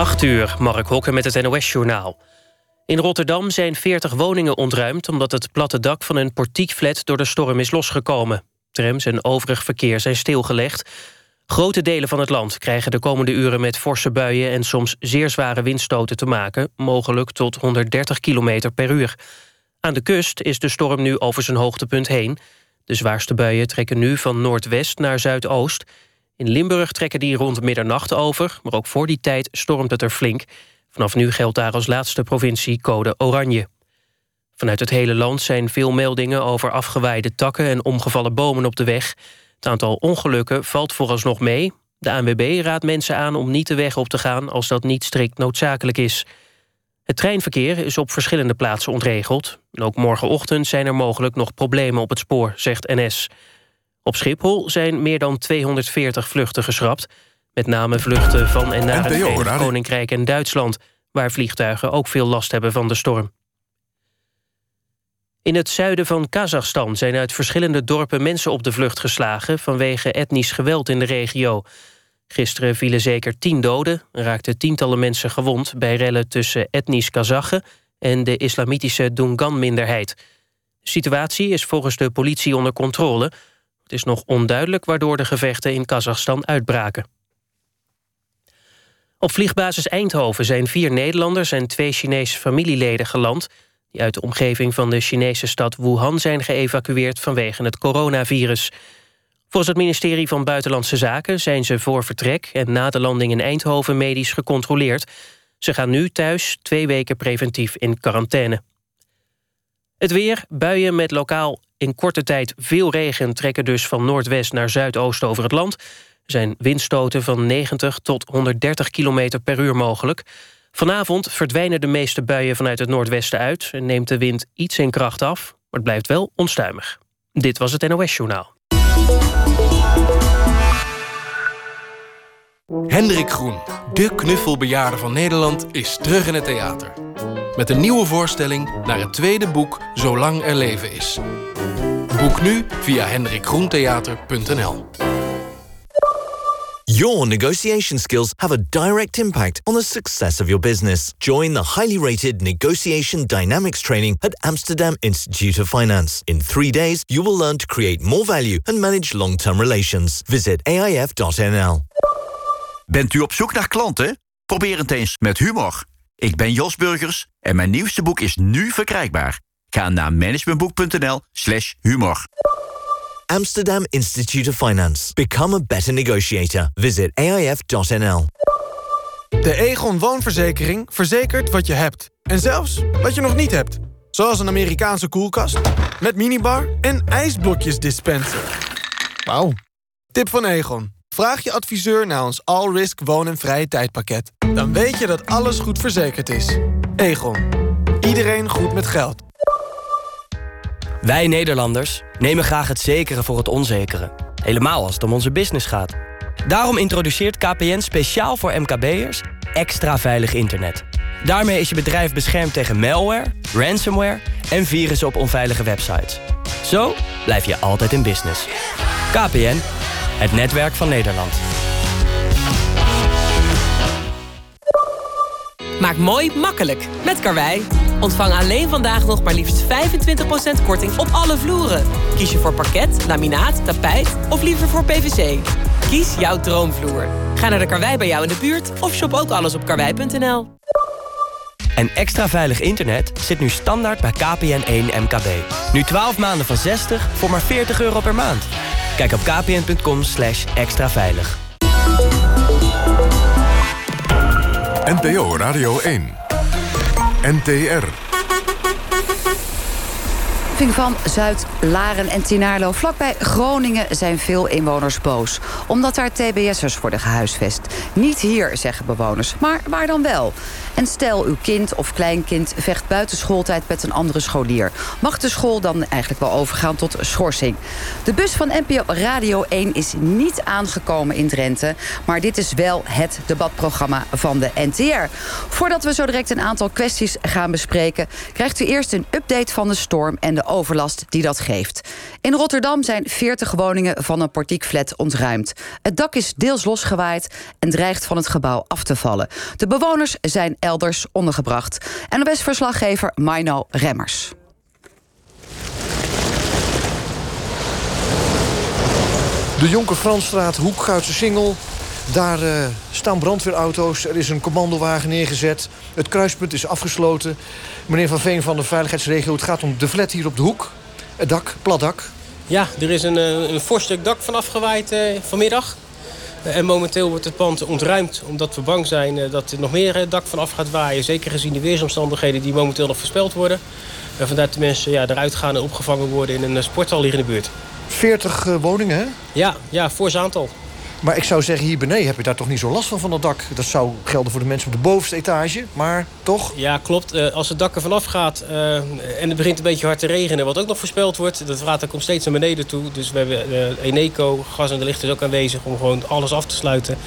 8 uur, Mark Hokken met het NOS-journaal. In Rotterdam zijn 40 woningen ontruimd... omdat het platte dak van een portiekflat door de storm is losgekomen. Trams en overig verkeer zijn stilgelegd. Grote delen van het land krijgen de komende uren met forse buien... en soms zeer zware windstoten te maken, mogelijk tot 130 km per uur. Aan de kust is de storm nu over zijn hoogtepunt heen. De zwaarste buien trekken nu van noordwest naar zuidoost... In Limburg trekken die rond middernacht over, maar ook voor die tijd stormt het er flink. Vanaf nu geldt daar als laatste provincie code oranje. Vanuit het hele land zijn veel meldingen over afgewaaide takken en omgevallen bomen op de weg. Het aantal ongelukken valt vooralsnog mee. De ANWB raadt mensen aan om niet de weg op te gaan als dat niet strikt noodzakelijk is. Het treinverkeer is op verschillende plaatsen ontregeld. En ook morgenochtend zijn er mogelijk nog problemen op het spoor, zegt NS. Op Schiphol zijn meer dan 240 vluchten geschrapt. Met name vluchten van en naar het Verenigd Koninkrijk en Duitsland... waar vliegtuigen ook veel last hebben van de storm. In het zuiden van Kazachstan zijn uit verschillende dorpen mensen op de vlucht geslagen... vanwege etnisch geweld in de regio. Gisteren vielen zeker tien doden en raakten tientallen mensen gewond... bij rellen tussen etnisch Kazachen en de islamitische Dungan-minderheid. De situatie is volgens de politie onder controle... Het is nog onduidelijk waardoor de gevechten in Kazachstan uitbraken. Op vliegbasis Eindhoven zijn vier Nederlanders en twee Chinese familieleden geland... die uit de omgeving van de Chinese stad Wuhan zijn geëvacueerd vanwege het coronavirus. Volgens het ministerie van Buitenlandse Zaken zijn ze voor vertrek... en na de landing in Eindhoven medisch gecontroleerd. Ze gaan nu thuis twee weken preventief in quarantaine. Het weer, buien met lokaal in korte tijd veel regen... trekken dus van noordwest naar zuidoost over het land. Er zijn windstoten van 90 tot 130 km per uur mogelijk. Vanavond verdwijnen de meeste buien vanuit het noordwesten uit... en neemt de wind iets in kracht af, maar het blijft wel onstuimig. Dit was het NOS Journaal. Hendrik Groen, de knuffelbejaarde van Nederland, is terug in het theater. Met een nieuwe voorstelling naar het tweede boek Zolang er leven is. Boek nu via hendrikgroentheater.nl. Your negotiation skills have a direct impact on the success of your business. Join the highly rated Negotiation Dynamics training at Amsterdam Institute of Finance. In three days, you will learn to create more value and manage long term relations. Visit AIF.nl. Bent u op zoek naar klanten? Probeer het eens met humor. Ik ben Jos Burgers en mijn nieuwste boek is nu verkrijgbaar. Ga naar managementboek.nl slash humor. Amsterdam Institute of Finance. Become a better negotiator. Visit AIF.nl. De Egon Woonverzekering verzekert wat je hebt. En zelfs wat je nog niet hebt. Zoals een Amerikaanse koelkast, met minibar en ijsblokjesdispenser. Wauw. Tip van Egon. Vraag je adviseur naar ons all-risk woon- en vrije tijdpakket. Dan weet je dat alles goed verzekerd is. Egon. Iedereen goed met geld. Wij Nederlanders nemen graag het zekere voor het onzekere. Helemaal als het om onze business gaat. Daarom introduceert KPN speciaal voor MKB'ers extra veilig internet. Daarmee is je bedrijf beschermd tegen malware, ransomware en virussen op onveilige websites. Zo blijf je altijd in business. KPN, het netwerk van Nederland. Maak mooi makkelijk met Karwei. Ontvang alleen vandaag nog maar liefst 25% korting op alle vloeren. Kies je voor parket, laminaat, tapijt of liever voor PVC. Kies jouw droomvloer. Ga naar de Karwei bij jou in de buurt of shop ook alles op karwei.nl. En extra veilig internet zit nu standaard bij KPN1 MKB. Nu 12 maanden van 60 voor maar 40 euro per maand. Kijk op kpn.com slash extra veilig. NPO Radio 1. NTR. van Zuid, Laren en Tinaarlo. Vlakbij Groningen zijn veel inwoners boos. Omdat daar TBS'ers worden gehuisvest. Niet hier, zeggen bewoners. Maar waar dan wel? En stel uw kind of kleinkind vecht buiten schooltijd met een andere scholier. Mag de school dan eigenlijk wel overgaan tot schorsing? De bus van NPO Radio 1 is niet aangekomen in Drenthe. Maar dit is wel het debatprogramma van de NTR. Voordat we zo direct een aantal kwesties gaan bespreken... krijgt u eerst een update van de storm en de overlast die dat geeft. In Rotterdam zijn 40 woningen van een portiekflat ontruimd. Het dak is deels losgewaaid en dreigt van het gebouw af te vallen. De bewoners zijn elders ondergebracht. En de verslaggever Mino Remmers. De Jonker Fransstraat, Hoek, Goudse Singel. Daar uh, staan brandweerauto's, er is een commandowagen neergezet. Het kruispunt is afgesloten. Meneer Van Veen van de veiligheidsregio, het gaat om de flat hier op de hoek. Het dak, plat dak. Ja, er is een, eh, een fors stuk dak van afgewaaid uh, vanmiddag. En momenteel wordt het pand ontruimd omdat we bang zijn dat er nog meer dak van af gaat waaien. Zeker gezien de weersomstandigheden die momenteel nog voorspeld worden. En vandaar dat de mensen ja, eruit gaan en opgevangen worden in een sporthal hier in de buurt. 40 woningen, hè? Ja, ja, fors aantal. Maar ik zou zeggen, hier beneden heb je daar toch niet zo last van, van dat dak. Dat zou gelden voor de mensen op de bovenste etage, maar toch? Ja, klopt. Uh, als het dak er vanaf gaat uh, en het begint een beetje hard te regenen... wat ook nog voorspeld wordt, dat water komt steeds naar beneden toe. Dus we hebben uh, Eneco, gas en de licht is ook aanwezig... om gewoon alles af te sluiten.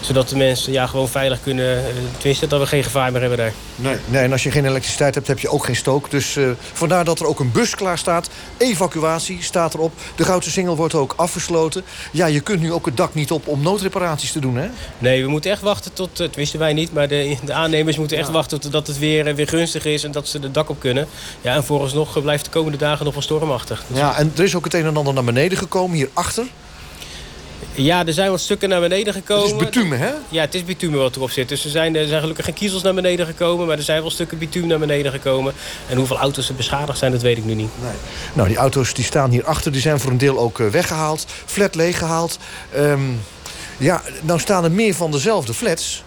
Zodat de mensen ja, gewoon veilig kunnen... tenminste, dat we geen gevaar meer hebben daar. Nee, nee en als je geen elektriciteit hebt, heb je ook geen stook. Dus vandaar dat er ook een bus klaar staat. Evacuatie staat erop. De Goudse Singel wordt ook afgesloten. Ja, je kunt nu ook het dak niet op om noodreparaties te doen, hè? Nee, we moeten echt wachten tot... Het wisten wij niet, maar de, de aannemers moeten echt wachten... totdat het weer, weer gunstig is en dat ze de dak op kunnen. Ja, en vooralsnog blijft de komende dagen nog wel stormachtig. Ja, en er is ook het een en ander naar beneden gekomen, hierachter. Ja, er zijn wat stukken naar beneden gekomen. Het is bitumen, hè? Ja, het is bitumen wat erop zit. Dus er zijn, er zijn gelukkig geen kiezels naar beneden gekomen... maar er zijn wel stukken bitumen naar beneden gekomen. En hoeveel auto's er beschadigd zijn, dat weet ik nu niet. Nee. Nou, die auto's die staan hierachter, die zijn voor een deel ook eh, weggehaald. Flat leeggehaald. Um, ja, nou staan er meer van dezelfde flats...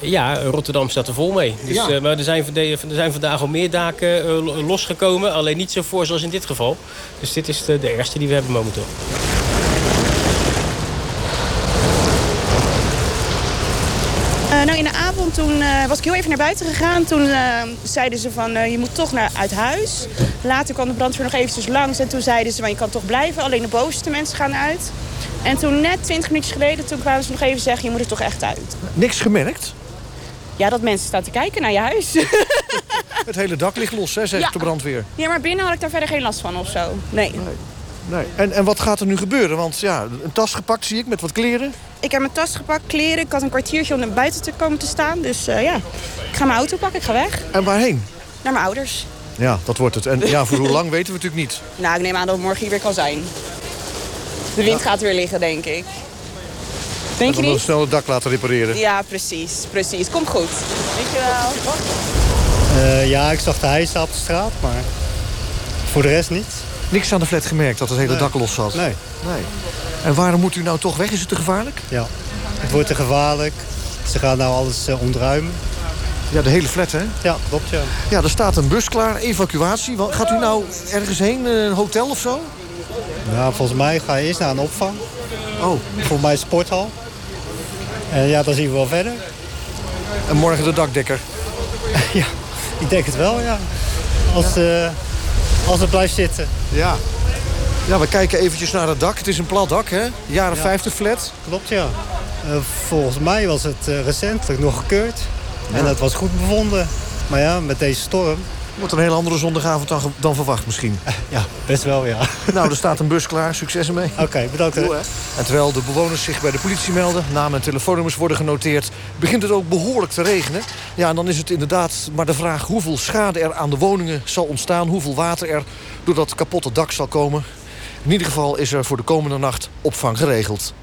Ja, Rotterdam staat er vol mee. Dus, ja. uh, maar er zijn, er zijn vandaag al meer daken uh, losgekomen. Alleen niet zo voor zoals in dit geval. Dus dit is de, de eerste die we hebben momenteel. Uh, nou, in de avond toen uh, was ik heel even naar buiten gegaan. Toen uh, zeiden ze van je moet toch naar, uit huis. Later kwam de brandweer nog eventjes langs. En toen zeiden ze van je kan toch blijven. Alleen de bovenste mensen gaan uit. En toen net 20 minuutjes geleden toen kwamen ze nog even zeggen je moet er toch echt uit. Niks gemerkt? Ja, dat mensen staan te kijken naar je huis. Het hele dak ligt los, hè, zegt ja. de brandweer. Ja, maar binnen had ik daar verder geen last van of zo. Nee. nee. Nee. En, en wat gaat er nu gebeuren? Want ja, een tas gepakt zie ik met wat kleren. Ik heb mijn tas gepakt, kleren. Ik had een kwartiertje om naar buiten te komen te staan. Dus uh, ja, ik ga mijn auto pakken, ik ga weg. En waarheen? Naar mijn ouders. Ja, dat wordt het. En ja, voor hoe lang weten we natuurlijk niet. Nou, ik neem aan dat het morgen hier weer kan zijn. De wind ja. gaat weer liggen, denk ik. Denk je niet? snel het dak laten repareren. Ja, precies. Precies. Komt goed. Dankjewel. Uh, ja, ik zag de hijsen op de straat, maar voor de rest niet. Niks aan de flat gemerkt dat het hele nee. dak los zat? Nee. nee. En waarom moet u nou toch weg? Is het te gevaarlijk? Ja, het wordt te gevaarlijk. Ze gaan nou alles uh, ontruimen. Ja, de hele flat, hè? Ja, klopt, ja. Ja, er staat een bus klaar, evacuatie. Gaat u nou ergens heen, een hotel of zo? Nou, volgens mij ga je eerst naar een opvang. Oh. Voor mij sporthal. En ja, dan zien we wel verder. En morgen de dakdekker? ja, ik denk het wel, ja. Als, ja. Uh, als het blijft zitten. Ja. Ja, we kijken eventjes naar het dak. Het is een plat dak, hè? Jaren ja. 50 flat. Klopt, ja. Uh, volgens mij was het uh, recentelijk nog gekeurd. Ja. En dat was goed bevonden. Maar ja, met deze storm Wordt een hele andere zondagavond dan, dan verwacht misschien. Ja, best wel, ja. Nou, er staat een bus klaar. Succes ermee. Oké, okay, bedankt. Doe, en terwijl de bewoners zich bij de politie melden... namen en telefoonnummers worden genoteerd... begint het ook behoorlijk te regenen. Ja, en dan is het inderdaad maar de vraag... hoeveel schade er aan de woningen zal ontstaan... hoeveel water er door dat kapotte dak zal komen. In ieder geval is er voor de komende nacht opvang geregeld.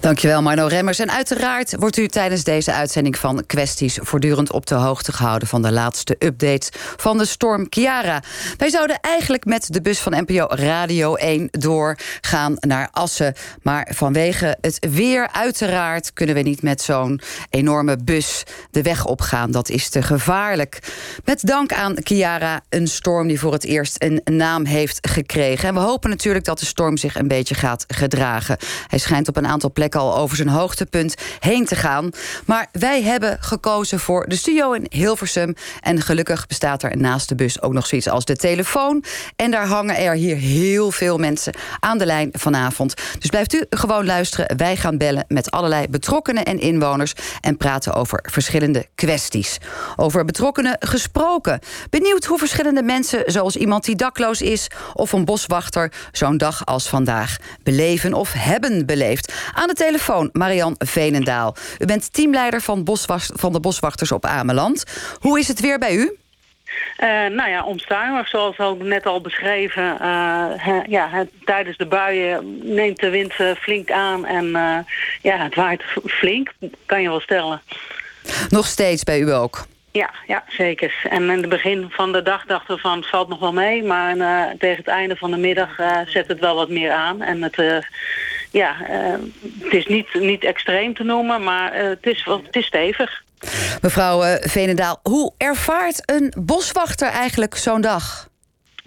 Dankjewel Marno Remmers. En uiteraard wordt u tijdens deze uitzending van Kwesties... voortdurend op de hoogte gehouden van de laatste updates van de storm Kiara. Wij zouden eigenlijk met de bus van NPO Radio 1 doorgaan naar Assen. Maar vanwege het weer uiteraard kunnen we niet met zo'n enorme bus de weg opgaan. Dat is te gevaarlijk. Met dank aan Kiara, een storm die voor het eerst een naam heeft gekregen. En we hopen natuurlijk dat de storm zich een beetje gaat gedragen. Hij schijnt op een aantal plekken al over zijn hoogtepunt heen te gaan. Maar wij hebben gekozen voor de studio in Hilversum. En gelukkig bestaat er naast de bus ook nog zoiets als de telefoon. En daar hangen er hier heel veel mensen aan de lijn vanavond. Dus blijft u gewoon luisteren. Wij gaan bellen met allerlei betrokkenen en inwoners... en praten over verschillende kwesties. Over betrokkenen gesproken. Benieuwd hoe verschillende mensen, zoals iemand die dakloos is... of een boswachter, zo'n dag als vandaag beleven of hebben beleefd. Aan telefoon Marian Veenendaal. U bent teamleider van, van de boswachters op Ameland. Hoe is het weer bij u? Uh, nou ja, onstuimig, zoals ook net al beschreven. Uh, ja, het, tijdens de buien neemt de wind uh, flink aan en ja, het waait flink, kan je wel stellen. Nog steeds bij u ook? Ja, ja, zeker. En in het begin van de dag dachten we van het valt nog wel mee. Maar tegen het einde van de middag zet het wel wat meer aan. En het, ja, het is niet, niet extreem te noemen, maar het, is, het is stevig. Mevrouw Venendaal, hoe ervaart een boswachter eigenlijk zo'n dag?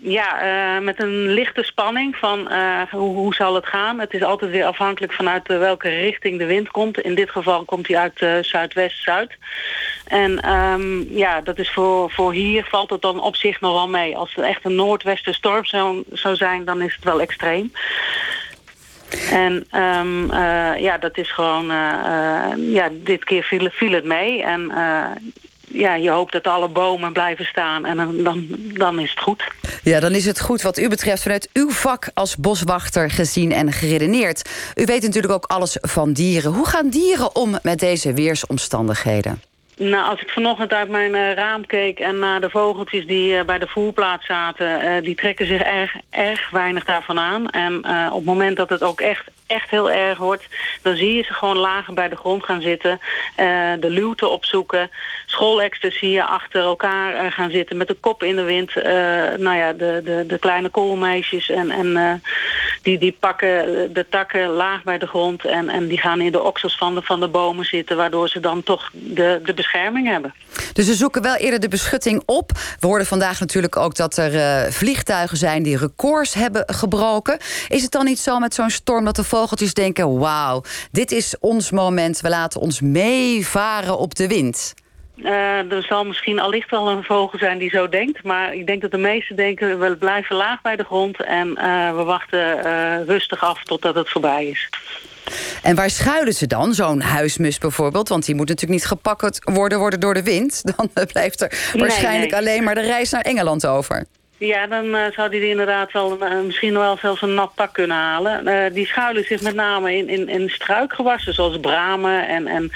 Ja, uh, met een lichte spanning van uh, hoe, hoe, zal het gaan. Het is altijd weer afhankelijk vanuit uh, welke richting de wind komt. In dit geval komt hij uit zuidwest-zuid. En um, ja, dat is voor, voor hier valt het dan op zich nog wel mee. Als het echt een noordwestenstorm zou, zou zijn, dan is het wel extreem. En um, ja, dat is gewoon, ja, dit keer viel, viel het mee. En ja, je hoopt dat alle bomen blijven staan en dan, dan, dan is het goed. Ja, dan is het goed wat u betreft vanuit uw vak als boswachter gezien en geredeneerd. U weet natuurlijk ook alles van dieren. Hoe gaan dieren om met deze weersomstandigheden? Nou, als ik vanochtend uit mijn uh, raam keek en naar de vogeltjes die uh, bij de voerplaats zaten, uh, die trekken zich erg, erg weinig daarvan aan. En op het moment dat het ook echt, echt heel erg wordt, dan zie je ze gewoon lager bij de grond gaan zitten, de luwte opzoeken, schoolexten achter elkaar gaan zitten met de kop in de wind. nou ja, de, de, de kleine koolmeisjes en, en die, die pakken de takken laag bij de grond en, en die gaan in de oksels van de, van de bomen zitten, waardoor ze dan toch de, de bescherming hebben. Dus ze zoeken wel eerder de beschutting op. We hoorden vandaag natuurlijk ook dat er vliegtuigen zijn die records hebben gebroken. Is het dan niet zo met zo'n storm dat de vogeltjes denken: wauw, dit is ons moment, we laten ons meevaren op de wind? Uh, er zal misschien allicht wel een vogel zijn die zo denkt. Maar ik denk dat de meesten denken, we blijven laag bij de grond... en uh, we wachten uh, rustig af totdat het voorbij is. En waar schuilen ze dan? Zo'n huismus bijvoorbeeld. Want die moet natuurlijk niet gepakt worden, worden door de wind. Dan blijft er waarschijnlijk nee, nee. alleen maar de reis naar Engeland over. Ja, dan uh, zou die inderdaad wel uh, misschien wel zelfs een nat tak kunnen halen. Uh, die schuilen zich met name in, in, in struikgewassen zoals bramen en, en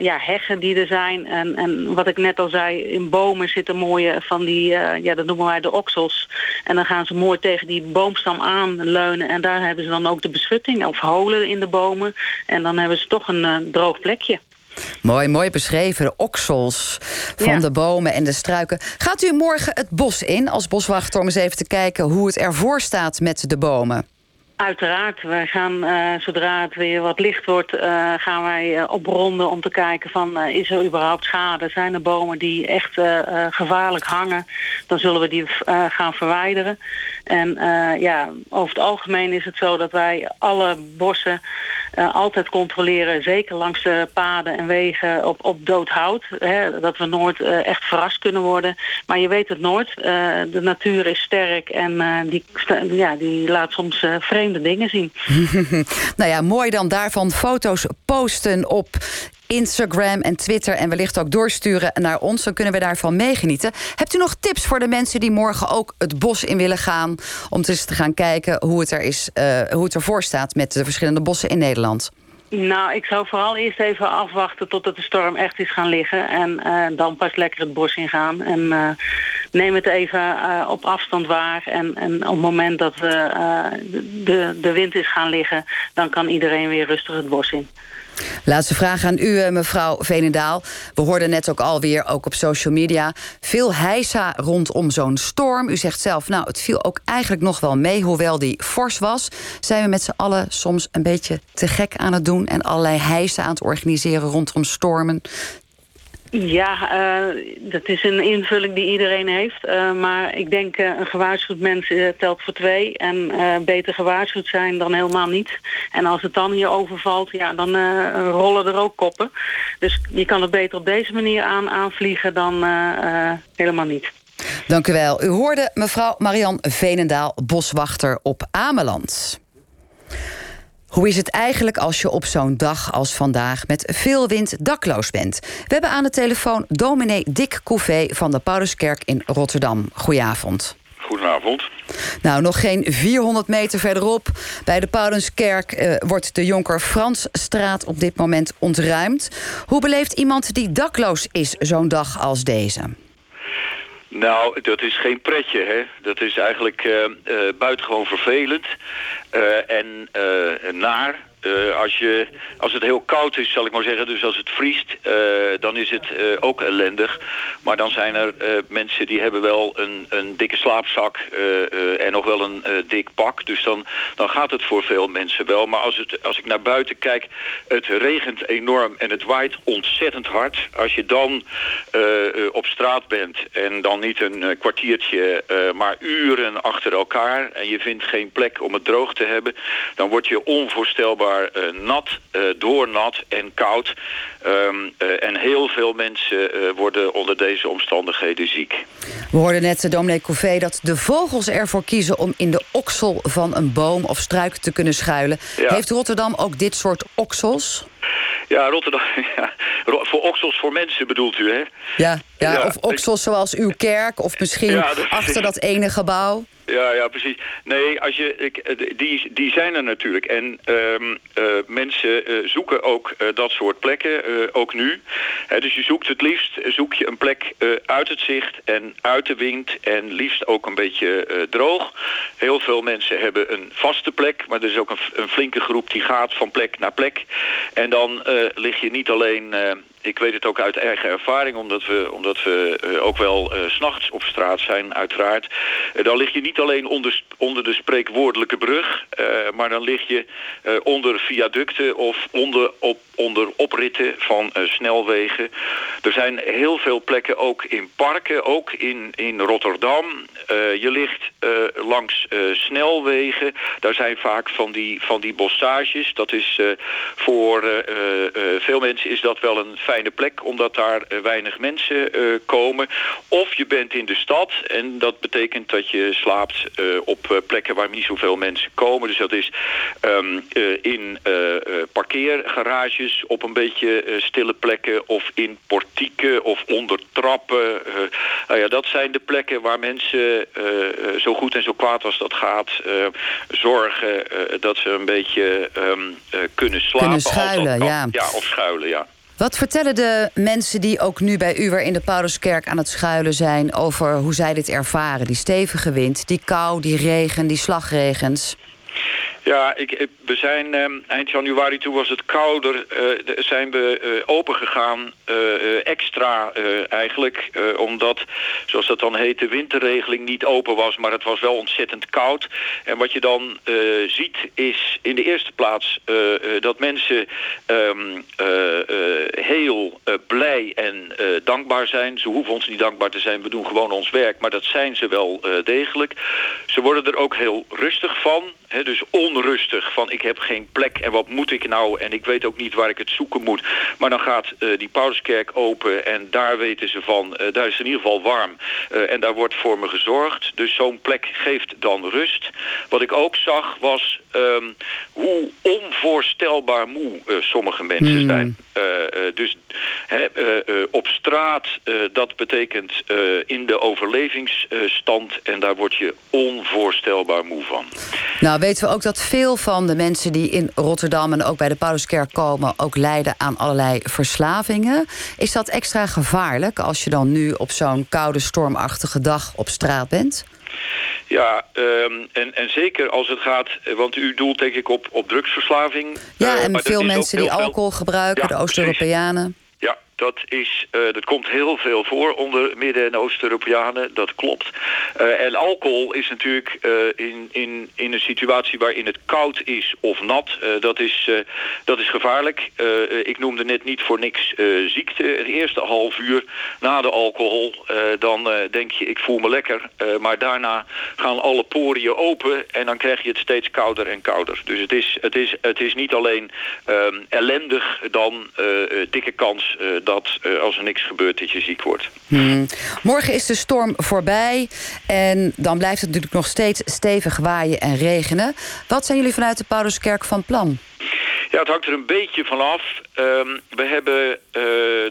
ja, heggen die er zijn. En, en wat ik net al zei, in bomen zitten mooie van die, ja dat noemen wij de oksels. En dan gaan ze mooi tegen die boomstam aanleunen en daar hebben ze dan ook de beschutting of holen in de bomen. En dan hebben ze toch een droog plekje. Mooi, mooi beschreven. De oksels van ja. de bomen en de struiken. Gaat u morgen het bos in als boswachter om eens even te kijken hoe het ervoor staat met de bomen? Uiteraard. Wij gaan, uh, zodra het weer wat licht wordt, uh, gaan wij uh, opronden om te kijken van is er überhaupt schade? Zijn er bomen die echt gevaarlijk hangen? Dan zullen we die gaan verwijderen. En ja, over het algemeen is het zo dat wij alle bossen altijd controleren, zeker langs de paden en wegen op, op dood hout. Hè, dat we nooit echt verrast kunnen worden. Maar je weet het nooit. de natuur is sterk en die, ja, die laat soms vreemd dingen zien. nou ja, mooi dan daarvan foto's posten op Instagram en Twitter en wellicht ook doorsturen naar ons. Dan kunnen we daarvan meegenieten. Hebt u nog tips voor de mensen die morgen ook het bos in willen gaan... om te gaan kijken hoe het, er is, uh, hoe het ervoor staat met de verschillende bossen in Nederland? Nou, ik zou vooral eerst even afwachten totdat de storm echt is gaan liggen. En uh, dan pas lekker het bos in gaan. En uh, neem het even uh, op afstand waar. En, en op het moment dat de, de wind is gaan liggen... dan kan iedereen weer rustig het bos in. Laatste vraag aan u, eh, mevrouw Venendaal. We hoorden net ook alweer, ook op social media... veel heisa rondom zo'n storm. U zegt zelf, nou, het viel ook eigenlijk nog wel mee... hoewel die fors was. Zijn we met z'n allen soms een beetje te gek aan het doen... en allerlei heisa aan het organiseren rondom stormen? Ja, uh, dat is een invulling die iedereen heeft. Uh, maar ik denk uh, een gewaarschuwd mens telt voor twee. En beter gewaarschuwd zijn dan helemaal niet. En als het dan hier overvalt, ja, dan rollen er ook koppen. Dus je kan het beter op deze manier aan, aanvliegen dan helemaal niet. Dank u wel. U hoorde mevrouw Marian Veenendaal, boswachter op Ameland. Hoe is het eigenlijk als je op zo'n dag als vandaag met veel wind dakloos bent? We hebben aan de telefoon dominee Dick Couvé van de Pauluskerk in Rotterdam. Goedenavond. Goedenavond. Nou, nog geen 400 meter verderop bij de Pauluskerk eh, wordt de Jonker Fransstraat op dit moment ontruimd. Hoe beleeft iemand die dakloos is zo'n dag als deze? Nou, dat is geen pretje, hè. Dat is eigenlijk uh, uh, buitengewoon vervelend uh, en naar. Uh, als, je, als het heel koud is, zal ik maar zeggen, dus als het vriest, uh, dan is het uh, ook ellendig. Maar dan zijn er mensen die hebben wel een, een dikke slaapzak en nog wel een dik pak. Dus dan, dan gaat het voor veel mensen wel. Maar als, het, als ik naar buiten kijk, het regent enorm en het waait ontzettend hard. Als je dan op straat bent en dan niet een kwartiertje, maar uren achter elkaar... en je vindt geen plek om het droog te hebben, dan word je onvoorstelbaar uh, nat, uh, doornat en koud. Um, uh, en heel veel mensen worden onder deze omstandigheden ziek. We hoorden net, dominee Couvé, dat de vogels ervoor kiezen... om in de oksel van een boom of struik te kunnen schuilen. Ja. Heeft Rotterdam ook dit soort oksels? Ja, Rotterdam. Ja. Voor oksels voor mensen bedoelt u, hè? Ja, ja, ja of oksels zoals uw kerk, of misschien ja, dat, achter dat ene gebouw. Ja, ja, precies. Nee, als je, ik, eh, die, die zijn er natuurlijk. En um, uh, mensen uh, zoeken ook uh, dat soort plekken, ook nu. dus je zoekt het liefst, zoek je een plek uit het zicht en uit de wind en liefst ook een beetje droog. Heel veel mensen hebben een vaste plek, maar er is ook een, een flinke groep die gaat van plek naar plek. En dan lig je niet alleen ik weet het ook uit eigen ervaring, omdat we, omdat we uh, ook wel uh, s'nachts op straat zijn, uiteraard. Uh, dan lig je niet alleen onder, onder de spreekwoordelijke brug, maar dan lig je onder viaducten of onder, op, onder opritten van snelwegen. Er zijn heel veel plekken ook in parken, ook in, in Rotterdam. je ligt langs snelwegen. Daar zijn vaak van die, van die bossages. Dat is voor veel mensen is dat wel een fijne plek omdat daar uh, weinig mensen uh, komen. Of je bent in de stad en dat betekent dat je slaapt uh, op plekken waar niet zoveel mensen komen. Dus dat is um, in parkeergarages op een beetje stille plekken of in portieken of onder trappen. nou ja, dat zijn de plekken waar mensen zo goed en zo kwaad als dat gaat zorgen dat ze een beetje um, kunnen slapen. Kunnen schuilen, ja. Ja, of schuilen, ja. Wat vertellen de mensen die ook nu bij u weer in de Pauluskerk aan het schuilen zijn... over hoe zij dit ervaren? Die stevige wind, die kou, die regen, die slagregens. Ja, ik, we zijn uh, eind januari, toen was het kouder, uh, zijn we uh, open gegaan, extra eigenlijk, omdat, zoals dat dan heet, de winterregeling niet open was, maar het was wel ontzettend koud. En wat je dan ziet is in de eerste plaats dat mensen um, heel blij en dankbaar zijn. Ze hoeven ons niet dankbaar te zijn, we doen gewoon ons werk, maar dat zijn ze wel degelijk. Ze worden er ook heel rustig van, dus onrustig van ik heb geen plek en wat moet ik nou en ik weet ook niet waar ik het zoeken moet. Maar dan gaat uh, die Pauluskerk open en daar weten ze van, uh, daar is in ieder geval warm uh, en daar wordt voor me gezorgd. Dus zo'n plek geeft dan rust. Wat ik ook zag was um, hoe onvoorstelbaar moe sommige mensen mm. zijn. dus op straat, dat betekent in de overlevingsstand en daar word je onvoorstelbaar moe van. Nou weten we ook dat veel van de mensen die in Rotterdam en ook bij de Pauluskerk komen... ook lijden aan allerlei verslavingen. Is dat extra gevaarlijk als je dan nu op zo'n koude, stormachtige dag op straat bent? Ja, um, en, en zeker als het gaat, want u doelt denk ik op, op drugsverslaving. Ja, uh, en veel mensen die alcohol gebruiken, ja, de Oost-Europeanen. Dat, is, uh, dat komt heel veel voor onder Midden- en Oost-Europeanen. Dat klopt. Uh, en alcohol is natuurlijk uh, in, in, in een situatie waarin het koud is of nat. dat, is, dat is gevaarlijk. ik noemde net niet voor niks ziekte. Het eerste half uur na de alcohol, dan denk je ik voel me lekker. maar daarna gaan alle poriën open en dan krijg je het steeds kouder en kouder. Dus het is, het is, het is niet alleen um, ellendig dan dikke kans dat uh, als er niks gebeurt dat je ziek wordt. Hmm. Morgen is de storm voorbij en dan blijft het natuurlijk nog steeds stevig waaien en regenen. Wat zijn jullie vanuit de Pauluskerk van plan? Ja, het hangt er een beetje vanaf. Um, we hebben uh,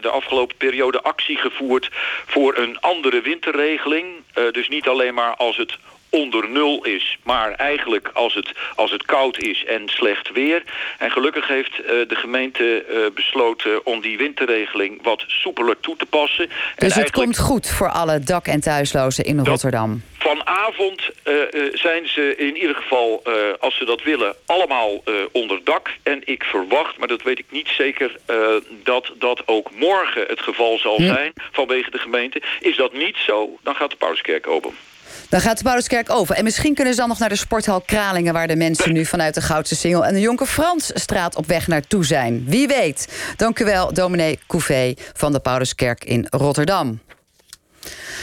de afgelopen periode actie gevoerd voor een andere winterregeling. Uh, dus niet alleen maar als het onder nul is. Maar eigenlijk als het, als het koud is en slecht weer. En gelukkig heeft uh, de gemeente uh, besloten om die winterregeling wat soepeler toe te passen. Dus en het komt goed voor alle dak- en thuislozen in Rotterdam? Vanavond uh, zijn ze in ieder geval, als ze dat willen, allemaal onder dak. En ik verwacht, maar dat weet ik niet zeker, dat dat ook morgen het geval zal zijn vanwege de gemeente. Is dat niet zo, dan gaat de Pauskerk open. Dan gaat de Pauluskerk over. En misschien kunnen ze dan nog naar de sporthal Kralingen... waar de mensen nu vanuit de Goudse Singel... en de Jonker Fransstraat op weg naartoe zijn. Wie weet. Dank u wel, dominee Couvé van de Pauluskerk in Rotterdam.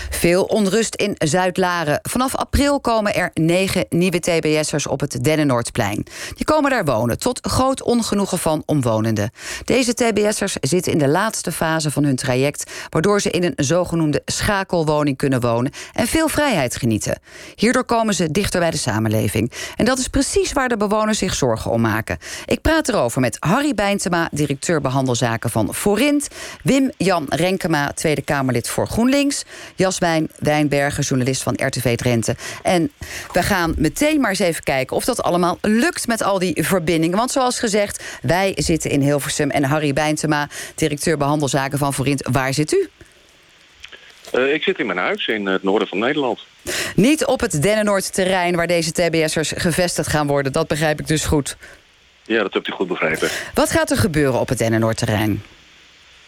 Veel onrust in Zuid-Laren. Vanaf april komen er negen nieuwe TBS'ers op het Dennenoordplein. Die komen daar wonen, tot groot ongenoegen van omwonenden. Deze TBS'ers zitten in de laatste fase van hun traject... waardoor ze in een zogenoemde schakelwoning kunnen wonen... en veel vrijheid genieten. Hierdoor komen ze dichter bij de samenleving. En dat is precies waar de bewoners zich zorgen om maken. Ik praat erover met Harry Bijntema, directeur behandelzaken van Forint... Wim-Jan Renkema, Tweede Kamerlid voor GroenLinks... Jaswijn Wijnbergen, journalist van RTV Drenthe. En we gaan meteen maar eens even kijken of dat allemaal lukt met al die verbindingen. Want zoals gezegd, wij zitten in Hilversum en Harry Bijntema, directeur behandelzaken van Forint. Waar zit u? Uh, ik zit in mijn huis in het noorden van Nederland. Niet op het Dennenoord-terrein waar deze TBS'ers gevestigd gaan worden. Dat begrijp ik dus goed. Ja, dat hebt u goed begrepen. Wat gaat er gebeuren op het Dennenoord-terrein?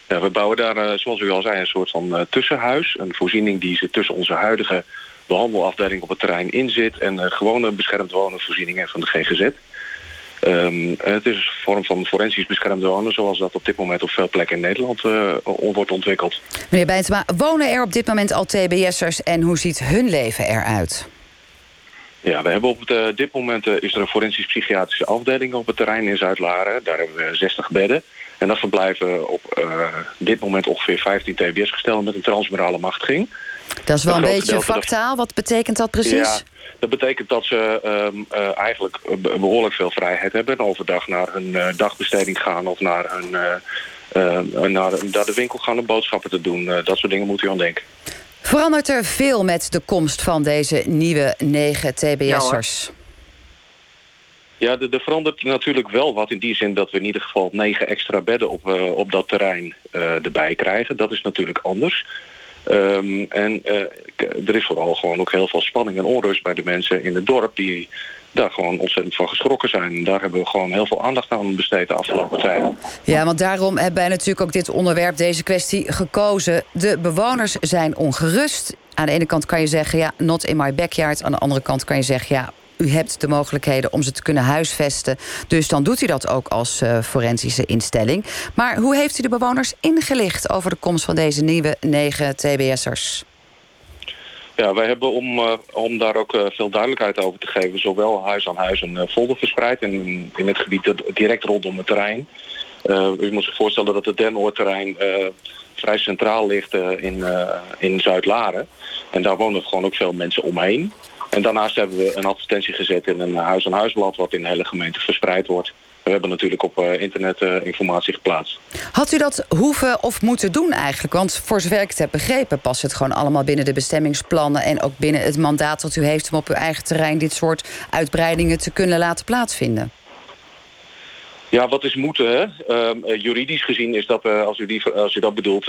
Ja, we bouwen daar, uh, zoals u al zei, een soort van uh, tussenhuis. Een voorziening die ze tussen onze huidige behandelafdeling op het terrein in zit... en uh, gewone beschermd wonenvoorzieningen van de GGZ. Um, het is een vorm van forensisch beschermd wonen... zoals dat op dit moment op veel plekken in Nederland wordt ontwikkeld. Meneer Bijntema, wonen er op dit moment al TBS'ers... en hoe ziet hun leven eruit? Ja, we hebben op het, dit moment is er een forensisch psychiatrische afdeling op het terrein in Zuid-Laren. Daar hebben we 60 bedden. En dat verblijven op uh, dit moment ongeveer 15 TBS-gestellen met een transmurale machtiging. Dat is wel een, een beetje vaktaal. Wat betekent dat precies? Ja, dat betekent dat ze um, uh, eigenlijk behoorlijk veel vrijheid hebben... en overdag naar hun uh, dagbesteding gaan of naar, hun, naar, naar, de winkel gaan om boodschappen te doen. dat soort dingen moet u aan denken. Verandert er veel met de komst van deze nieuwe negen TBS'ers? Ja, ja, er, verandert natuurlijk wel wat in die zin dat we in ieder geval negen extra bedden op, uh, op dat terrein uh, erbij krijgen. Dat is natuurlijk anders. Um, en uh, er is vooral gewoon ook heel veel spanning en onrust bij de mensen in het dorp die daar gewoon ontzettend van geschrokken zijn. Daar hebben we gewoon heel veel aandacht aan besteed de afgelopen tijd. Ja, want daarom hebben wij natuurlijk ook dit onderwerp, deze kwestie, gekozen. De bewoners zijn ongerust. Aan de ene kant kan je zeggen, ja, not in my backyard. Aan de andere kant kan je zeggen, ja, u hebt de mogelijkheden om ze te kunnen huisvesten. Dus dan doet u dat ook als uh, forensische instelling. Maar hoe heeft u de bewoners ingelicht over de komst van deze nieuwe negen TBS'ers? Ja, wij hebben om, uh, om daar ook uh, veel duidelijkheid over te geven... zowel huis aan huis een folder verspreid in, in het gebied direct rondom het terrein. u moet zich voorstellen dat het Denoordterrein vrij centraal ligt in, in Zuid-Laren. En daar wonen gewoon ook veel mensen omheen. En daarnaast hebben we een advertentie gezet in een huis-aan-huisblad... wat in de hele gemeente verspreid wordt. We hebben natuurlijk op uh, internet uh, informatie geplaatst. Had u dat hoeven of moeten doen eigenlijk? Want voor zover ik het heb begrepen... past het gewoon allemaal binnen de bestemmingsplannen... en ook binnen het mandaat dat u heeft om op uw eigen terrein... dit soort uitbreidingen te kunnen laten plaatsvinden. Ja, wat is moeten? Hè? Uh, juridisch gezien is dat, als, u die, als u dat bedoelt...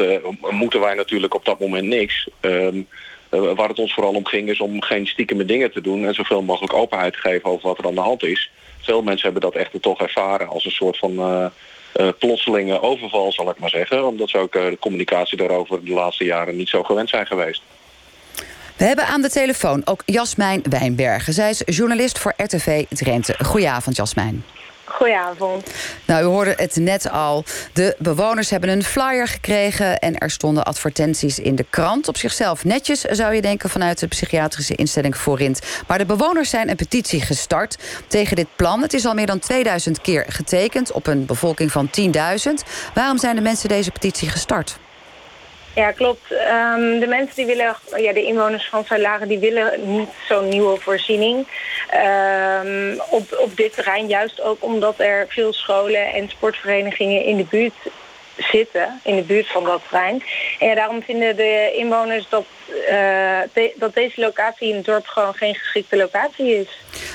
moeten wij natuurlijk op dat moment niks... Uh, waar het ons vooral om ging is om geen stiekeme dingen te doen... en zoveel mogelijk openheid te geven over wat er aan de hand is. Veel mensen hebben dat echter toch ervaren als een soort van... Uh, plotselinge overval, zal ik maar zeggen. Omdat ze ook de communicatie daarover de laatste jaren niet zo gewend zijn geweest. We hebben aan de telefoon ook Jasmijn Wijnbergen. Zij is journalist voor RTV Drenthe. Goedenavond, Jasmijn. Goedenavond. Nou, u hoorde het net al. De bewoners hebben een flyer gekregen... en er stonden advertenties in de krant. Op zichzelf netjes, zou je denken, vanuit de psychiatrische instelling Voorint. Maar de bewoners zijn een petitie gestart tegen dit plan. Het is al meer dan 2000 keer getekend op een bevolking van 10.000. Waarom zijn de mensen deze petitie gestart? Ja, klopt. Um, de mensen die willen, ja, de inwoners van Zuid-Lagen, die willen niet zo'n nieuwe voorziening. Um, op, op dit terrein, juist ook omdat er veel scholen en sportverenigingen in de buurt zitten, in de buurt van dat terrein. En daarom vinden de inwoners dat, de, dat deze locatie in het dorp gewoon geen geschikte locatie is.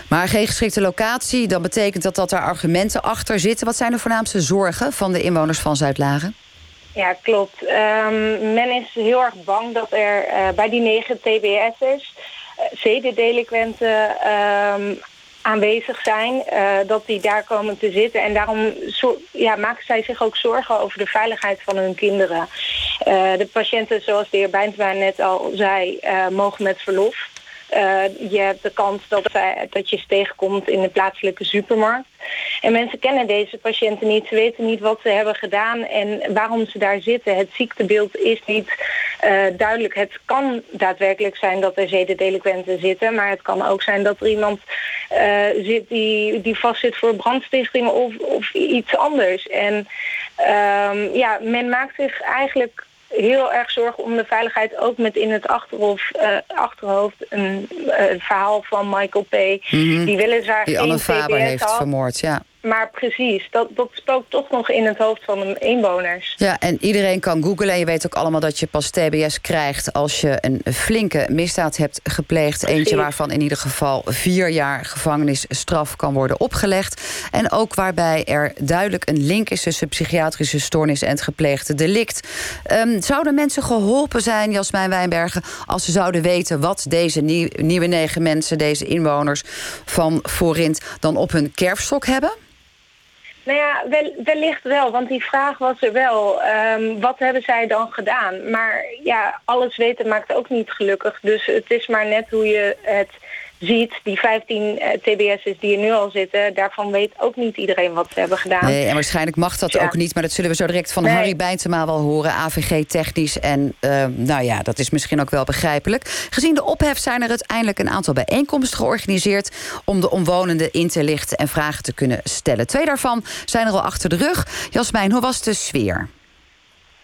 Maar geen geschikte locatie, dat betekent dat, dat er argumenten achter zitten. Wat zijn de voornaamste zorgen van de inwoners van Zuid-Lagen? Ja, klopt. Um, men is heel erg bang dat er uh, bij die negen TBS'ers uh, zedendelinquenten um, aanwezig zijn, uh, dat die daar komen te zitten. En daarom ja, maken zij zich ook zorgen over de veiligheid van hun kinderen. de patiënten, zoals de heer Bijntma net al zei, mogen met verlof. Uh, je hebt de kans dat, dat je ze tegenkomt in de plaatselijke supermarkt. En mensen kennen deze patiënten niet. Ze weten niet wat ze hebben gedaan en waarom ze daar zitten. Het ziektebeeld is niet uh, duidelijk. Het kan daadwerkelijk zijn dat er zedendelinquenten zitten. Maar het kan ook zijn dat er iemand uh, zit die, die vastzit voor brandstichting of, of iets anders. En um, ja, men maakt zich eigenlijk heel erg zorgen om de veiligheid. Ook met in het achterhoofd, uh, achterhoofd een, uh, verhaal van Michael P. Mm -hmm. Die Anne Faber heeft vermoord, ja. Maar precies, dat, dat spookt toch nog in het hoofd van de inwoners. Ja, en iedereen kan googlen. En je weet ook allemaal dat je pas TBS krijgt... als je een flinke misdaad hebt gepleegd. Precies. Eentje waarvan in ieder geval vier jaar gevangenisstraf kan worden opgelegd. En ook waarbij er duidelijk een link is... tussen psychiatrische stoornis en het gepleegde delict. Um, zouden mensen geholpen zijn, Jasmijn Wijnbergen... als ze zouden weten wat deze nieuw, nieuwe negen mensen... deze inwoners van Forint dan op hun kerfstok hebben? Nou ja, wel, wellicht wel, want die vraag was er wel. Um, wat hebben zij dan gedaan? Maar ja, alles weten maakt ook niet gelukkig. Dus het is maar net hoe je het ziet, die 15 uh, TBS'ers die er nu al zitten... daarvan weet ook niet iedereen wat ze hebben gedaan. Nee, en waarschijnlijk mag dat ja. ook niet... maar dat zullen we zo direct van nee. Harry Bijntema wel horen. AVG-technisch en uh, nou ja, dat is misschien ook wel begrijpelijk. Gezien de ophef zijn er uiteindelijk een aantal bijeenkomsten georganiseerd... om de omwonenden in te lichten en vragen te kunnen stellen. Twee daarvan zijn er al achter de rug. Jasmijn, hoe was de sfeer?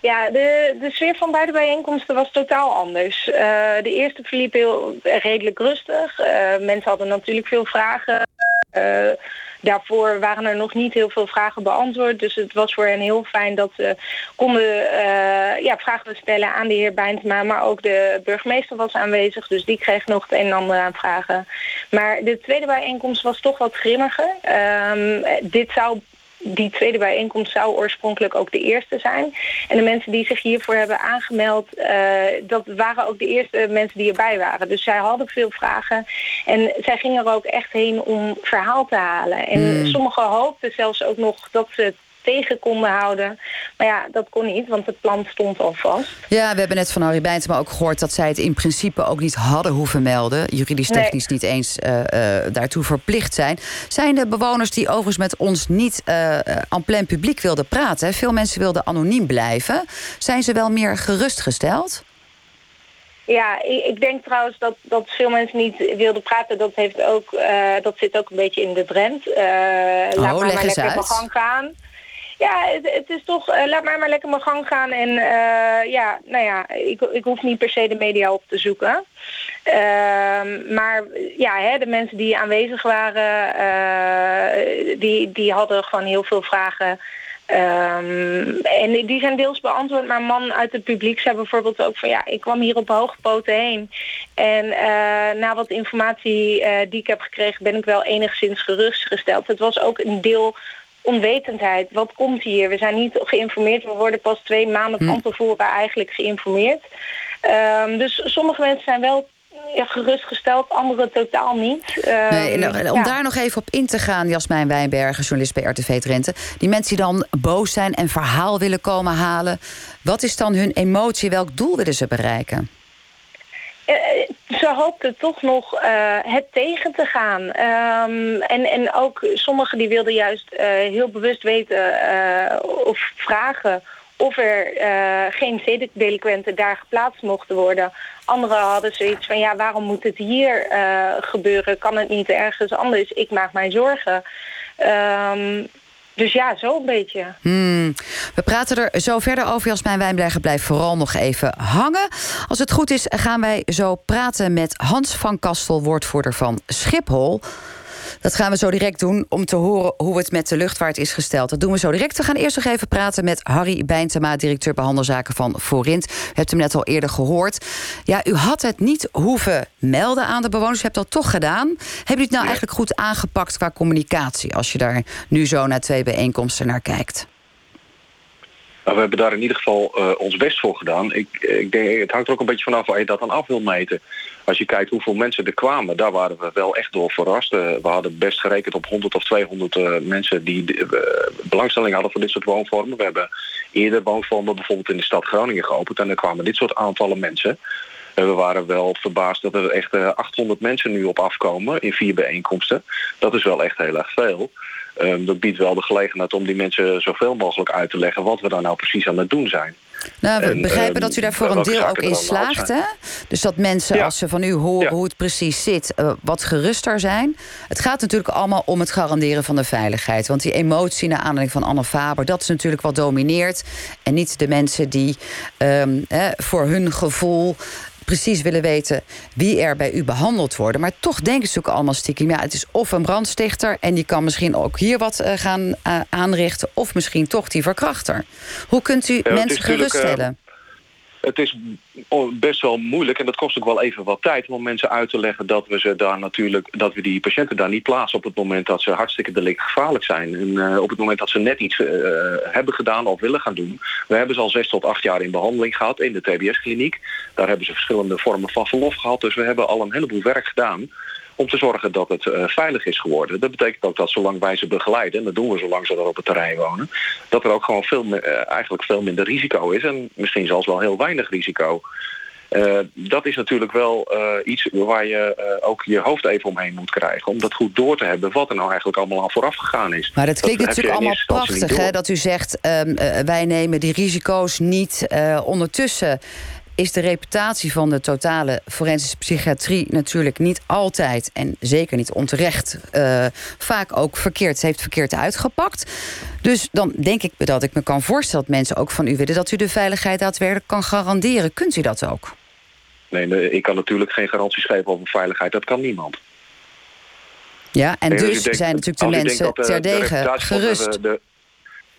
Ja, de, de sfeer van beide bijeenkomsten was totaal anders. Uh, de eerste verliep heel redelijk rustig. Uh, mensen hadden natuurlijk veel vragen. Uh, daarvoor waren er nog niet heel veel vragen beantwoord. Dus het was voor hen heel fijn dat ze konden ja, vragen stellen aan de heer Bijntema. Maar ook de burgemeester was aanwezig. Dus die kreeg nog het een en ander aan vragen. Maar de tweede bijeenkomst was toch wat grimmiger. Um, dit zou die tweede bijeenkomst zou oorspronkelijk ook de eerste zijn. En de mensen die zich hiervoor hebben aangemeld, uh, dat waren ook de eerste mensen die erbij waren. Dus zij hadden veel vragen en zij gingen er ook echt heen om verhaal te halen. En mm. sommigen hoopten zelfs ook nog dat ze het tegen konden houden. Maar ja, dat kon niet, want het plan stond al vast. Ja, we hebben net van Harry Bijntema ook gehoord... dat zij het in principe ook niet hadden hoeven melden. Juridisch technisch nee. niet eens uh, uh, daartoe verplicht zijn. Zijn de bewoners die overigens met ons niet uh, aan plein publiek wilden praten... veel mensen wilden anoniem blijven... zijn ze wel meer gerustgesteld? Ja, ik denk trouwens dat, dat veel mensen niet wilden praten. Dat, heeft ook, uh, dat zit ook een beetje in de trend. Uh, oh, laat maar, maar lekker uit. mijn gang gaan. Ja, het, is toch, uh, laat mij maar lekker mijn gang gaan. En uh, ja, nou ja, ik, ik hoef niet per se de media op te zoeken. Uh, maar ja, hè, de mensen die aanwezig waren, die, die hadden gewoon heel veel vragen. Um, en die zijn deels beantwoord, maar man uit het publiek zei bijvoorbeeld ook van ja, ik kwam hier op hoge poten heen. En na wat informatie die ik heb gekregen ben ik wel enigszins gerustgesteld. Het was ook een deel onwetendheid. Wat komt hier? We zijn niet geïnformeerd. We worden pas twee maanden van tevoren eigenlijk geïnformeerd. Um, dus sommige mensen zijn wel ja, gerustgesteld, anderen totaal niet. Ehm, Nee, nou, om ja. daar nog even op in te gaan, Jasmijn Wijnbergen, journalist bij RTV Drenthe. Die mensen die dan boos zijn en verhaal willen komen halen. Wat is dan hun emotie? Welk doel willen ze bereiken? Ze hoopten toch nog eh, het tegen te gaan. Ehm, en, en ook sommigen die wilden juist eh, heel bewust weten eh, of vragen of er geen zedendelinquenten daar geplaatst mochten worden. Anderen hadden zoiets van ja, waarom moet het hier gebeuren? Kan het niet ergens anders? Ik maak mij zorgen. Ehm, dus ja, zo een beetje. Hmm. We praten er zo verder over. Jasmijn Wijnbergen blijft vooral nog even hangen. Als het goed is, gaan wij zo praten met Hans van Kastel, woordvoerder van Schiphol. Dat gaan we zo direct doen om te horen hoe het met de luchtvaart is gesteld. Dat doen we zo direct. We gaan eerst nog even praten met Harry Bijntema, directeur behandelzaken van Forint. U hebt hem net al eerder gehoord. Ja, u had het niet hoeven melden aan de bewoners. U hebt dat toch gedaan. Hebben u het nou eigenlijk goed aangepakt qua communicatie... als je daar nu zo naar twee bijeenkomsten naar kijkt? Nou, we hebben daar in ieder geval eh, ons best voor gedaan. Ik, ik denk, het hangt er ook een beetje vanaf waar je dat dan af wil meten. Als je kijkt hoeveel mensen er kwamen, daar waren we wel echt door verrast. Eh, we hadden best gerekend op 100 of 200 eh, mensen die belangstelling hadden voor dit soort woonvormen. We hebben eerder woonvormen bijvoorbeeld in de stad Groningen geopend en er kwamen dit soort aantallen mensen. En we waren wel verbaasd dat er echt eh, 800 mensen nu op afkomen in vier bijeenkomsten. Dat is wel echt heel erg veel. Ehm, dat biedt wel de gelegenheid om die mensen zoveel mogelijk uit te leggen wat we daar nou precies aan het doen zijn. Nou, we En, begrijpen ehm, dat u daar voor een deel ook in slaagt. Hè? Dus dat mensen, Ja. als ze van u horen Ja. hoe het precies zit, eh, wat geruster zijn. Het gaat natuurlijk allemaal om het garanderen van de veiligheid. Want die emotie naar aanleiding van Anne Faber, dat is natuurlijk wat domineert. En niet de mensen die ehm, voor hun gevoel precies willen weten wie er bij u behandeld worden. Maar toch denken ze ook allemaal stiekem... ja, het is of een brandstichter... en die kan misschien ook hier wat eh, gaan eh, aanrichten... of misschien toch die verkrachter. Hoe kunt u mensen geruststellen? Het is best wel moeilijk en dat kost ook wel even wat tijd om mensen uit te leggen dat we ze daar natuurlijk dat we die patiënten daar niet plaatsen op het moment dat ze hartstikke delict gevaarlijk zijn. En eh, op het moment dat ze net iets eh, hebben gedaan of willen gaan doen. We hebben ze al zes tot acht jaar in behandeling gehad in de TBS-kliniek. Daar hebben ze verschillende vormen van verlof gehad. Dus we hebben al een heleboel werk gedaan om te zorgen dat het eh, veilig is geworden. Dat betekent ook dat zolang wij ze begeleiden, en dat doen we zolang ze daar op het terrein wonen, dat er ook gewoon veel, eh, eigenlijk veel minder risico is en misschien zelfs wel heel weinig risico. Eh, dat is natuurlijk wel iets waar je ook je hoofd even omheen moet krijgen. Om dat goed door te hebben wat er nou eigenlijk allemaal aan vooraf gegaan is. Maar dat klinkt natuurlijk allemaal prachtig, hè? Dat u zegt, ehm, eh, wij nemen die risico's niet. Ondertussen is de reputatie van de totale forensische psychiatrie natuurlijk niet altijd en zeker niet onterecht eh, vaak ook verkeerd heeft verkeerd uitgepakt. Dus dan denk ik dat ik me kan voorstellen dat mensen ook van u willen dat u de veiligheid daadwerkelijk kan garanderen. Kunt u dat ook? Nee, nee, ik kan natuurlijk geen garanties geven over veiligheid. Dat kan niemand. Ja, en Nee, dus denkt- zijn natuurlijk de denkt mensen dat, eh, terdege de- gerust. de-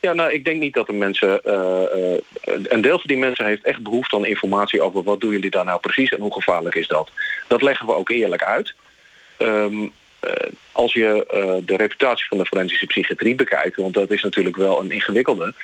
ja, nou, ik denk niet dat de mensen... eh, eh, een deel van die mensen heeft echt behoefte aan informatie over... wat doen jullie daar nou precies en hoe gevaarlijk is dat. Dat leggen we ook eerlijk uit. Ehm, eh, als je de reputatie van de forensische psychiatrie bekijkt... want dat is natuurlijk wel een ingewikkelde...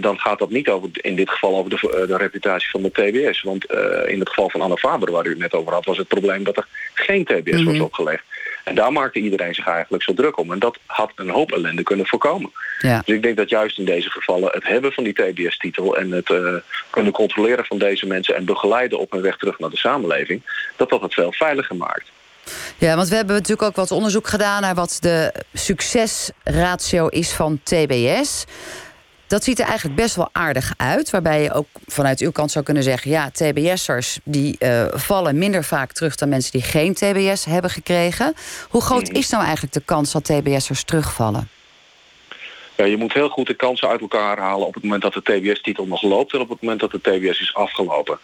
dan gaat dat niet over, in dit geval over de, de reputatie van de TBS. Want in het geval van Anne Faber, waar u het net over had... was het probleem dat er geen TBS was Mhm. opgelegd. En daar maakte iedereen zich eigenlijk zo druk om. En dat had een hoop ellende kunnen voorkomen. Ja. Dus ik denk dat juist in deze gevallen het hebben van die TBS-titel... en het eh, kunnen controleren van deze mensen... en begeleiden op hun weg terug naar de samenleving... dat dat het veel veiliger maakt. Ja, want we hebben natuurlijk ook wat onderzoek gedaan naar wat de succesratio is van TBS. Dat ziet er eigenlijk best wel aardig uit. Waarbij je ook vanuit uw kant zou kunnen zeggen: ja, TBS'ers die eh, vallen minder vaak terug dan mensen die geen TBS hebben gekregen. Hoe groot is nou eigenlijk de kans dat TBS'ers terugvallen? Ja, je moet heel goed de kansen uit elkaar halen... op het moment dat de TBS-titel nog loopt... en op het moment dat de TBS is afgelopen.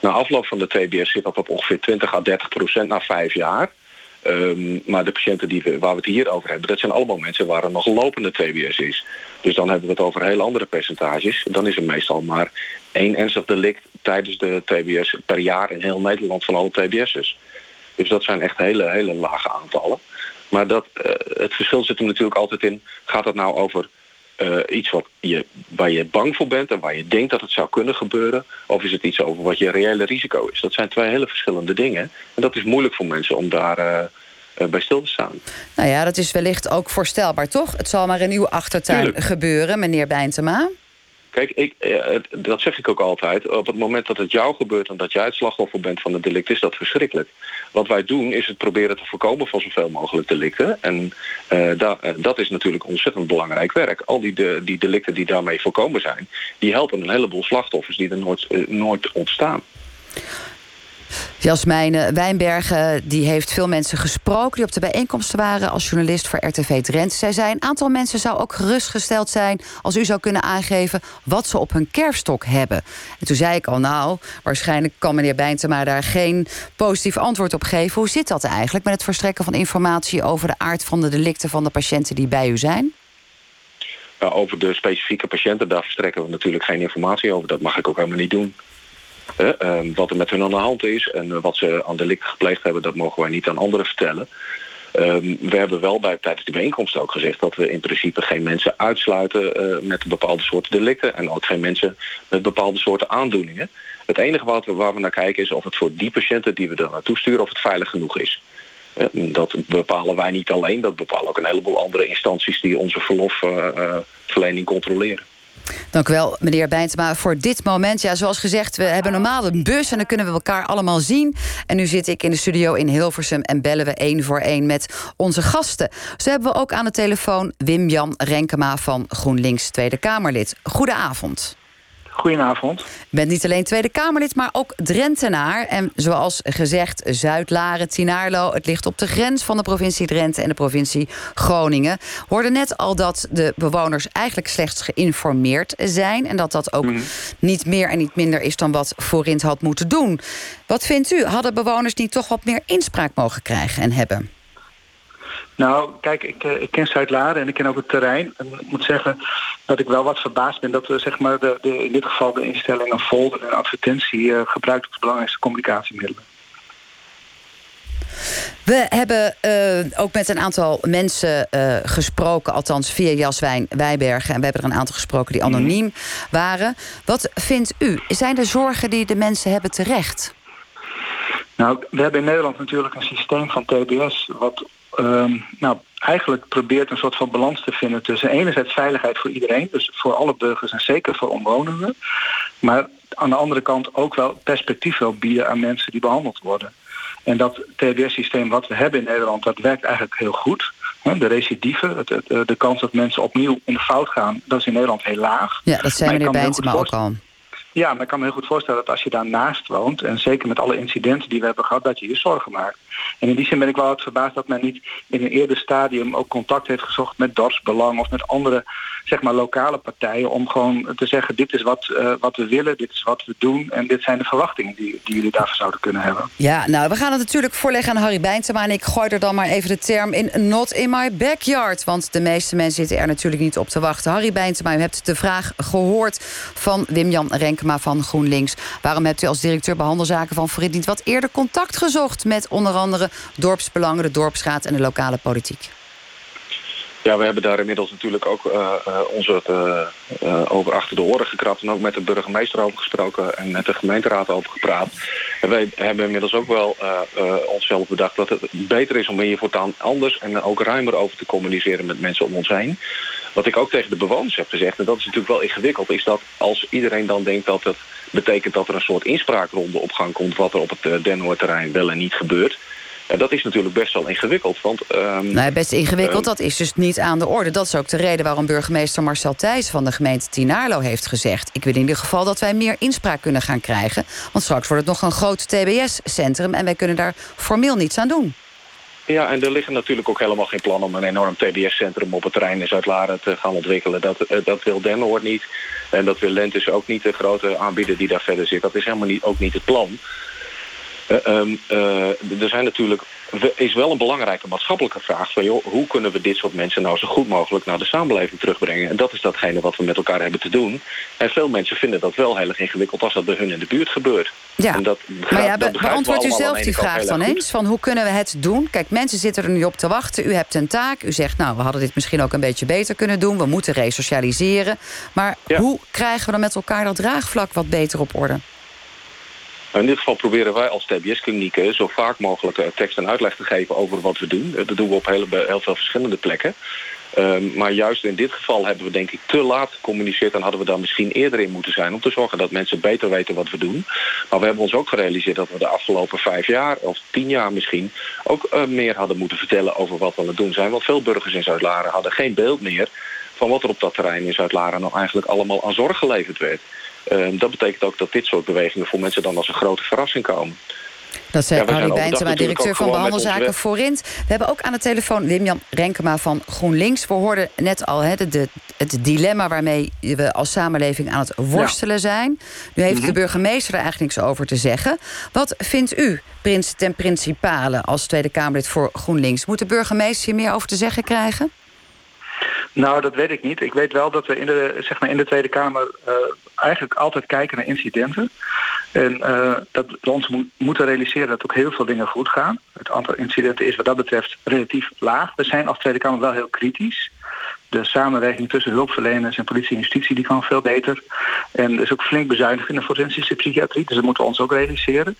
Na afloop van de TBS zit dat op ongeveer 20 à 30 procent na vijf jaar... Ehm, maar de patiënten die we, waar we het hier over hebben... dat zijn allemaal mensen waar er nog lopende TBS is. Dus dan hebben we het over heel andere percentages. Dan is er meestal maar één ernstig delict tijdens de TBS per jaar... in heel Nederland van alle TBS'ers. Dus dat zijn echt hele, hele lage aantallen. Maar dat, eh, het verschil zit er natuurlijk altijd in... gaat het nou over eh, iets wat je, waar je bang voor bent en waar je denkt dat het zou kunnen gebeuren? Of is het iets over wat je reële risico is? Dat zijn twee hele verschillende dingen. En dat is moeilijk voor mensen om daar eh, eh, bij stil te staan. Nou ja, dat is wellicht ook voorstelbaar, toch? Het zal maar in uw achtertuin gebeuren, meneer Bijntema. Kijk, ik, eh, dat zeg ik ook altijd. Op het moment dat het jou gebeurt en dat jij het slachtoffer bent van het delict, is dat verschrikkelijk. Wat wij doen is het proberen te voorkomen van zoveel mogelijk delicten. En uh, dat is natuurlijk ontzettend belangrijk werk. Al die, die delicten die daarmee voorkomen zijn, die helpen een heleboel slachtoffers die er nooit, nooit ontstaan. Jasmijne Wijnbergen die heeft veel mensen gesproken... die op de bijeenkomsten waren als journalist voor RTV Drenthe. Zij zei, een aantal mensen zou ook gerustgesteld zijn... als u zou kunnen aangeven wat ze op hun kerfstok hebben. En toen zei ik al, nou, waarschijnlijk kan meneer Bijntema... daar geen positief antwoord op geven. Hoe zit dat eigenlijk met het verstrekken van informatie... over de aard van de delicten van de patiënten die bij u zijn? Ja, over de specifieke patiënten, daar verstrekken we natuurlijk geen informatie over. Dat mag ik ook helemaal niet doen. Ehm, wat er met hun aan de hand is en wat ze aan delict gepleegd hebben, dat mogen wij niet aan anderen vertellen. Ehm, we hebben wel bij, tijdens de bijeenkomst ook gezegd dat we in principe geen mensen uitsluiten uh, met bepaalde soorten delicten en ook geen mensen met bepaalde soorten aandoeningen. Het enige wat we, waar we naar kijken is of het voor die patiënten die we er naartoe sturen, of het veilig genoeg is. dat bepalen wij niet alleen, dat bepalen ook een heleboel andere instanties die onze verlofverlening uh, controleren. Dank u wel, meneer Bijntema, voor dit moment. Ja, zoals gezegd, we hebben normaal een bus en dan kunnen we elkaar allemaal zien. En nu zit ik in de studio in Hilversum en bellen we één voor één met onze gasten. Zo hebben we ook aan de telefoon Wim-Jan Renkema van GroenLinks Tweede Kamerlid. Goedenavond. Goedenavond. Bent niet alleen Tweede Kamerlid, maar ook Drentenaar. En zoals gezegd, Zuid-Laren, Tinaarlo... het ligt op de grens van de provincie Drenthe en de provincie Groningen. We hoorden net al dat de bewoners eigenlijk slechts geïnformeerd zijn... en dat dat ook mhm. niet meer en niet minder is dan wat Forint had moeten doen. Wat vindt u? Hadden bewoners niet toch wat meer inspraak mogen krijgen en hebben? Nou, kijk, ik, eh, ik ken Zuid-Laren en ik ken ook het terrein. En ik moet zeggen dat ik wel wat verbaasd ben dat we zeg maar, de, de, in dit geval de instellingen folder en advertentie uh, gebruikt als belangrijkste communicatiemiddelen. We hebben uh, ook met een aantal mensen uh, gesproken, althans via Jaswijn Wijbergen. En we hebben er een aantal gesproken die anoniem waren. Wat vindt u? Zijn de zorgen die de mensen hebben terecht? Nou, we hebben in Nederland natuurlijk een systeem van TBS... wat um, nou, eigenlijk probeert een soort van balans te vinden tussen enerzijds veiligheid voor iedereen, dus voor alle burgers en zeker voor omwonenden, maar aan de andere kant ook wel perspectief wil bieden aan mensen die behandeld worden. En dat TBS-systeem wat we hebben in Nederland, dat werkt eigenlijk heel goed. De recidive, de kans dat mensen opnieuw in de fout gaan, dat is in Nederland heel laag. Ja, dat zijn meneer Bijntema ook al. Ja, maar ik kan me heel goed voorstellen dat als je daarnaast woont... en zeker met alle incidenten die we hebben gehad, dat je je zorgen maakt. En in die zin ben ik wel wat verbaasd dat men niet in een eerder stadium... ook contact heeft gezocht met dorpsbelang of met andere zeg maar, lokale partijen... om gewoon te zeggen, dit is wat, uh, wat we willen, dit is wat we doen... en dit zijn de verwachtingen die, die jullie daarvoor zouden kunnen hebben. Ja, nou, we gaan het natuurlijk voorleggen aan Harry Bijntema... en ik gooi er dan maar even de term in not in my backyard... want de meeste mensen zitten er natuurlijk niet op te wachten. Harry Bijntema, u hebt de vraag gehoord van Wim-Jan Renkema van GroenLinks. Waarom hebt u als directeur behandelzaken van Frit niet wat eerder contact gezocht... met onder andere dorpsbelangen, de dorpsraad en de lokale politiek? Ja, we hebben daar inmiddels natuurlijk ook uh, uh, onze uh, over achter de oren gekrapt... en ook met de burgemeester over gesproken en met de gemeenteraad over gepraat. En wij hebben inmiddels ook wel onszelf bedacht dat het beter is om hier voortaan anders... en ook ruimer over te communiceren met mensen om ons heen. Wat ik ook tegen de bewoners heb gezegd, en dat is natuurlijk wel ingewikkeld... is dat als iedereen dan denkt dat het betekent dat er een soort inspraakronde op gang komt... wat er op het Den wel en niet gebeurt... Ja, dat is natuurlijk best wel ingewikkeld. Want, um, nou, best ingewikkeld, dat is dus niet aan de orde. Dat is ook de reden waarom burgemeester Marcel Thijs van de gemeente Tinarlo heeft gezegd... ik wil in ieder geval dat wij meer inspraak kunnen gaan krijgen. Want straks wordt het nog een groot TBS-centrum... en wij kunnen daar formeel niets aan doen. Ja, en er liggen natuurlijk ook helemaal geen plan om een enorm TBS-centrum op het terrein in Zuid-Laren te gaan ontwikkelen. Dat, eh, dat wil Dennoord niet. En dat wil Lentis ook niet, de grote aanbieder die daar verder zit. Dat is helemaal niet, ook niet het plan. Uh, um, uh, er zijn natuurlijk is wel een belangrijke maatschappelijke vraag. Van, joh, hoe kunnen we dit soort mensen nou zo goed mogelijk naar de samenleving terugbrengen? En dat is datgene wat we met elkaar hebben te doen. En veel mensen vinden dat wel heel erg ingewikkeld als dat bij hun in de buurt gebeurt. Ja, en dat, maar ja, dat beantwoord u zelf die vraag dan eens. Van hoe kunnen we het doen? Kijk, mensen zitten er nu op te wachten. U hebt een taak. U zegt, nou, we hadden dit misschien ook een beetje beter kunnen doen. We moeten resocialiseren. Maar hoe krijgen we dan met elkaar dat draagvlak wat beter op orde? In dit geval proberen wij als TBS-klinieken zo vaak mogelijk eh, tekst en uitleg te geven over wat we doen. Eh, dat doen we op heel, heel veel verschillende plekken. Um, maar juist in dit geval hebben we denk ik te laat gecommuniceerd... en hadden we daar misschien eerder in moeten zijn... om te zorgen dat mensen beter weten wat we doen. Maar we hebben ons ook gerealiseerd dat we de afgelopen vijf jaar... of tien jaar misschien ook uh, meer hadden moeten vertellen over wat we aan het doen zijn. Want veel burgers in Zuid-Laren hadden geen beeld meer... van wat er op dat terrein in Zuid-Laren nou eigenlijk allemaal aan zorg geleverd werd. Um, dat betekent ook dat dit soort bewegingen voor mensen dan als een grote verrassing komen. Dat zei ja, Harry Bijntema, directeur van Behandelzaken Forint. We hebben ook aan de telefoon Wim-Jan Renkema van GroenLinks. We hoorden net al de, het dilemma waarmee we als samenleving aan het worstelen zijn. Nu heeft de mhm. burgemeester er eigenlijk niks over te zeggen. Wat vindt u, prins ten principale, als Tweede Kamerlid voor GroenLinks? Moet de burgemeester hier meer over te zeggen krijgen? Nou, dat weet ik niet. Ik weet wel dat we in de, zeg maar in de Tweede Kamer uh, eigenlijk altijd kijken naar incidenten. En uh, dat we ons mo moeten realiseren dat ook heel veel dingen goed gaan. Het aantal incidenten is wat dat betreft relatief laag. We zijn als Tweede Kamer wel heel kritisch de samenwerking tussen hulpverleners en politie en justitie die kan veel beter. En er is ook flink bezuinigd in de forensische psychiatrie, dus dat moeten we ons ook realiseren.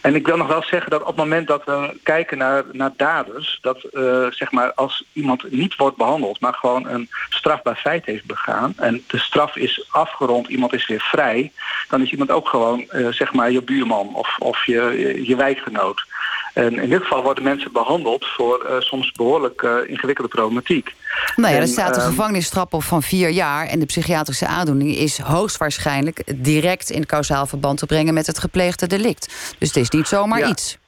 En ik wil nog wel zeggen dat op het moment dat we kijken naar, naar daders, dat uh, zeg maar als iemand niet wordt behandeld, maar gewoon een strafbaar feit heeft begaan en de straf is afgerond, iemand is weer vrij, dan is iemand ook gewoon uh, zeg maar je buurman of, of je, je wijkgenoot. En in dit geval worden mensen behandeld voor uh, soms behoorlijk uh, ingewikkelde problematiek. Nou ja, er staat een uh, gevangenisstraf op van vier jaar... en de psychiatrische aandoening is hoogstwaarschijnlijk... direct in kausaal verband te brengen met het gepleegde delict. Dus het is niet zomaar ja. iets.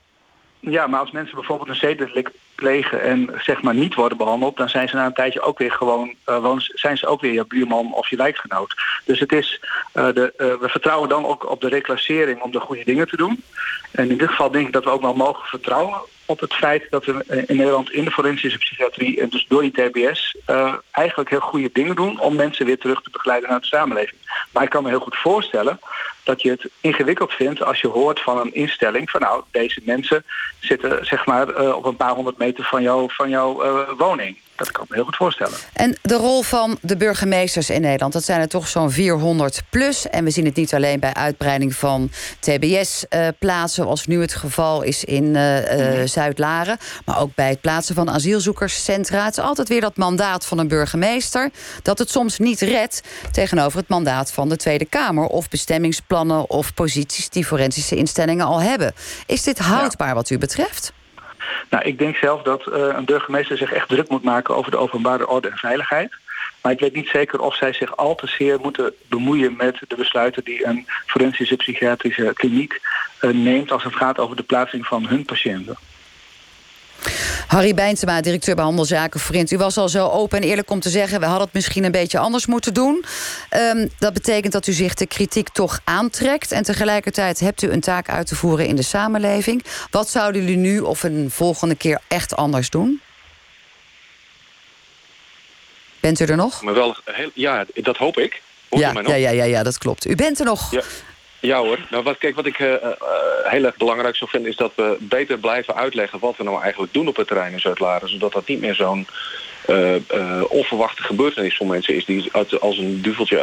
Ja, maar als mensen bijvoorbeeld een zedelijk plegen en zeg maar niet worden behandeld, dan zijn ze na een tijdje ook weer gewoon, uh, zijn ze ook weer je buurman of je wijkgenoot. Dus het is, uh, de, uh, we vertrouwen dan ook op de reclassering om de goede dingen te doen. En in dit geval denk ik dat we ook wel mogen vertrouwen op het feit dat we in Nederland in de forensische psychiatrie en dus door die TBS eigenlijk heel goede dingen doen om mensen weer terug te begeleiden naar de samenleving. Maar ik kan me heel goed voorstellen dat je het ingewikkeld vindt als je hoort van een instelling van nou, deze mensen zitten zeg maar uh, op een paar honderd meter van, jou, van jouw uh, woning. Dat kan ik me heel goed voorstellen. En de rol van de burgemeesters in Nederland, dat zijn er toch zo'n 400 plus. En we zien het niet alleen bij uitbreiding van TBS-plaatsen, zoals nu het geval is in uh, uh, Zuid-Laren, maar ook bij het plaatsen van asielzoekerscentra. Het is altijd weer dat mandaat van een burgemeester, dat het soms niet redt tegenover het mandaat van de Tweede Kamer of bestemmingsplannen of posities die forensische instellingen al hebben. Is dit houdbaar ja. wat u betreft? Nou, ik denk zelf dat uh, een burgemeester zich echt druk moet maken over de openbare orde en veiligheid. Maar ik weet niet zeker of zij zich al te zeer moeten bemoeien met de besluiten die een forensische psychiatrische kliniek uh, neemt als het gaat over de plaatsing van hun patiënten. Harry Bijntema, directeur behandelzaken Vriend. U was al zo open en eerlijk om te zeggen... we hadden het misschien een beetje anders moeten doen. Um, dat betekent dat u zich de kritiek toch aantrekt... en tegelijkertijd hebt u een taak uit te voeren in de samenleving. Wat zouden jullie nu of een volgende keer echt anders doen? Bent u er nog? Maar wel, heel, ja, dat hoop ik. Ja, ja, ja, ja, ja, dat klopt. U bent er nog. Ja. Ja hoor. Nou, wat, kijk, wat ik uh, uh, heel erg belangrijk zou vinden... is dat we beter blijven uitleggen wat we nou eigenlijk doen op het terrein in Zuid-Laren. Zodat dat niet meer zo'n onverwachte gebeurtenis voor mensen is... die uit, als een duveltje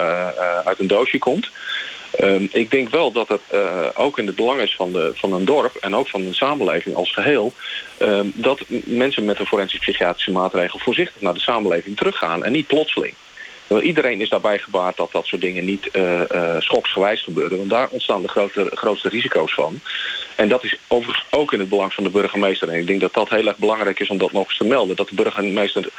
uit een doosje komt. Ehm, ik denk wel dat het ook in het belang is van, de, van een dorp... en ook van de samenleving als geheel... Ehm, dat mensen met een forensisch-psychiatrische maatregel... voorzichtig naar de samenleving teruggaan en niet plotseling. Iedereen is daarbij gebaard dat dat soort dingen niet uh, uh, schoksgewijs gebeuren. Want daar ontstaan de grote, grootste risico's van. En dat is overigens ook in het belang van de burgemeester. En ik denk dat dat heel erg belangrijk is om dat nog eens te melden. Dat de burgemeester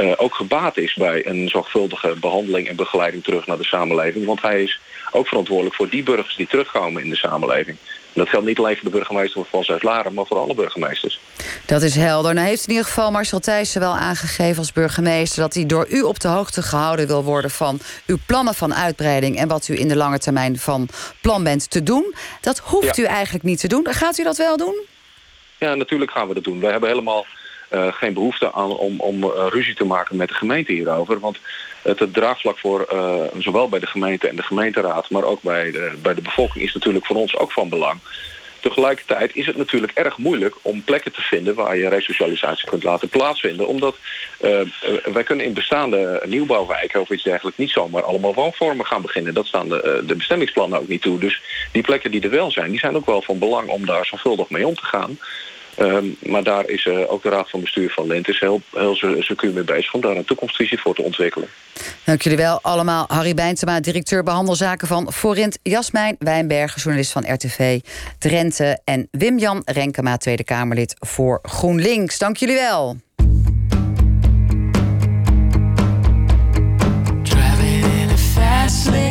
uh, ook gebaat is bij een zorgvuldige behandeling en begeleiding terug naar de samenleving. Want hij is ook verantwoordelijk voor die burgers die terugkomen in de samenleving. En dat geldt niet alleen voor de burgemeester van Zuid-Laren, maar voor alle burgemeesters. Dat is helder. Nou heeft in ieder geval Marcel Thijssen wel aangegeven als burgemeester... dat hij door u op de hoogte gehouden wil worden van uw plannen van uitbreiding... en wat u in de lange termijn van plan bent te doen. Dat hoeft ja. u eigenlijk niet te doen. Gaat u dat wel doen? Ja, natuurlijk gaan we dat doen. We hebben helemaal uh, geen behoefte aan om, om uh, ruzie te maken met de gemeente hierover. Want het, draagvlak voor uh, zowel bij de gemeente en de gemeenteraad... maar ook bij de, bij de bevolking is natuurlijk voor ons ook van belang. Tegelijkertijd is het natuurlijk erg moeilijk om plekken te vinden... waar je resocialisatie kunt laten plaatsvinden. Omdat wij kunnen in bestaande nieuwbouwwijken of iets dergelijks... niet zomaar allemaal woonvormen gaan beginnen. Dat staan de, de bestemmingsplannen ook niet toe. Dus die plekken die er wel zijn, die zijn ook wel van belang... om daar zorgvuldig mee om te gaan... Um, maar daar is uh, ook de Raad van Bestuur van Lent is heel, heel secuur mee bezig... om daar een toekomstvisie voor te ontwikkelen. Dank jullie wel allemaal. Harry Bijntema, directeur behandelzaken van Forint... Jasmijn Wijnbergen, journalist van RTV Drenthe... en Wim-Jan Renkema, Tweede Kamerlid voor GroenLinks. Dank jullie wel. Driving in a fast lane.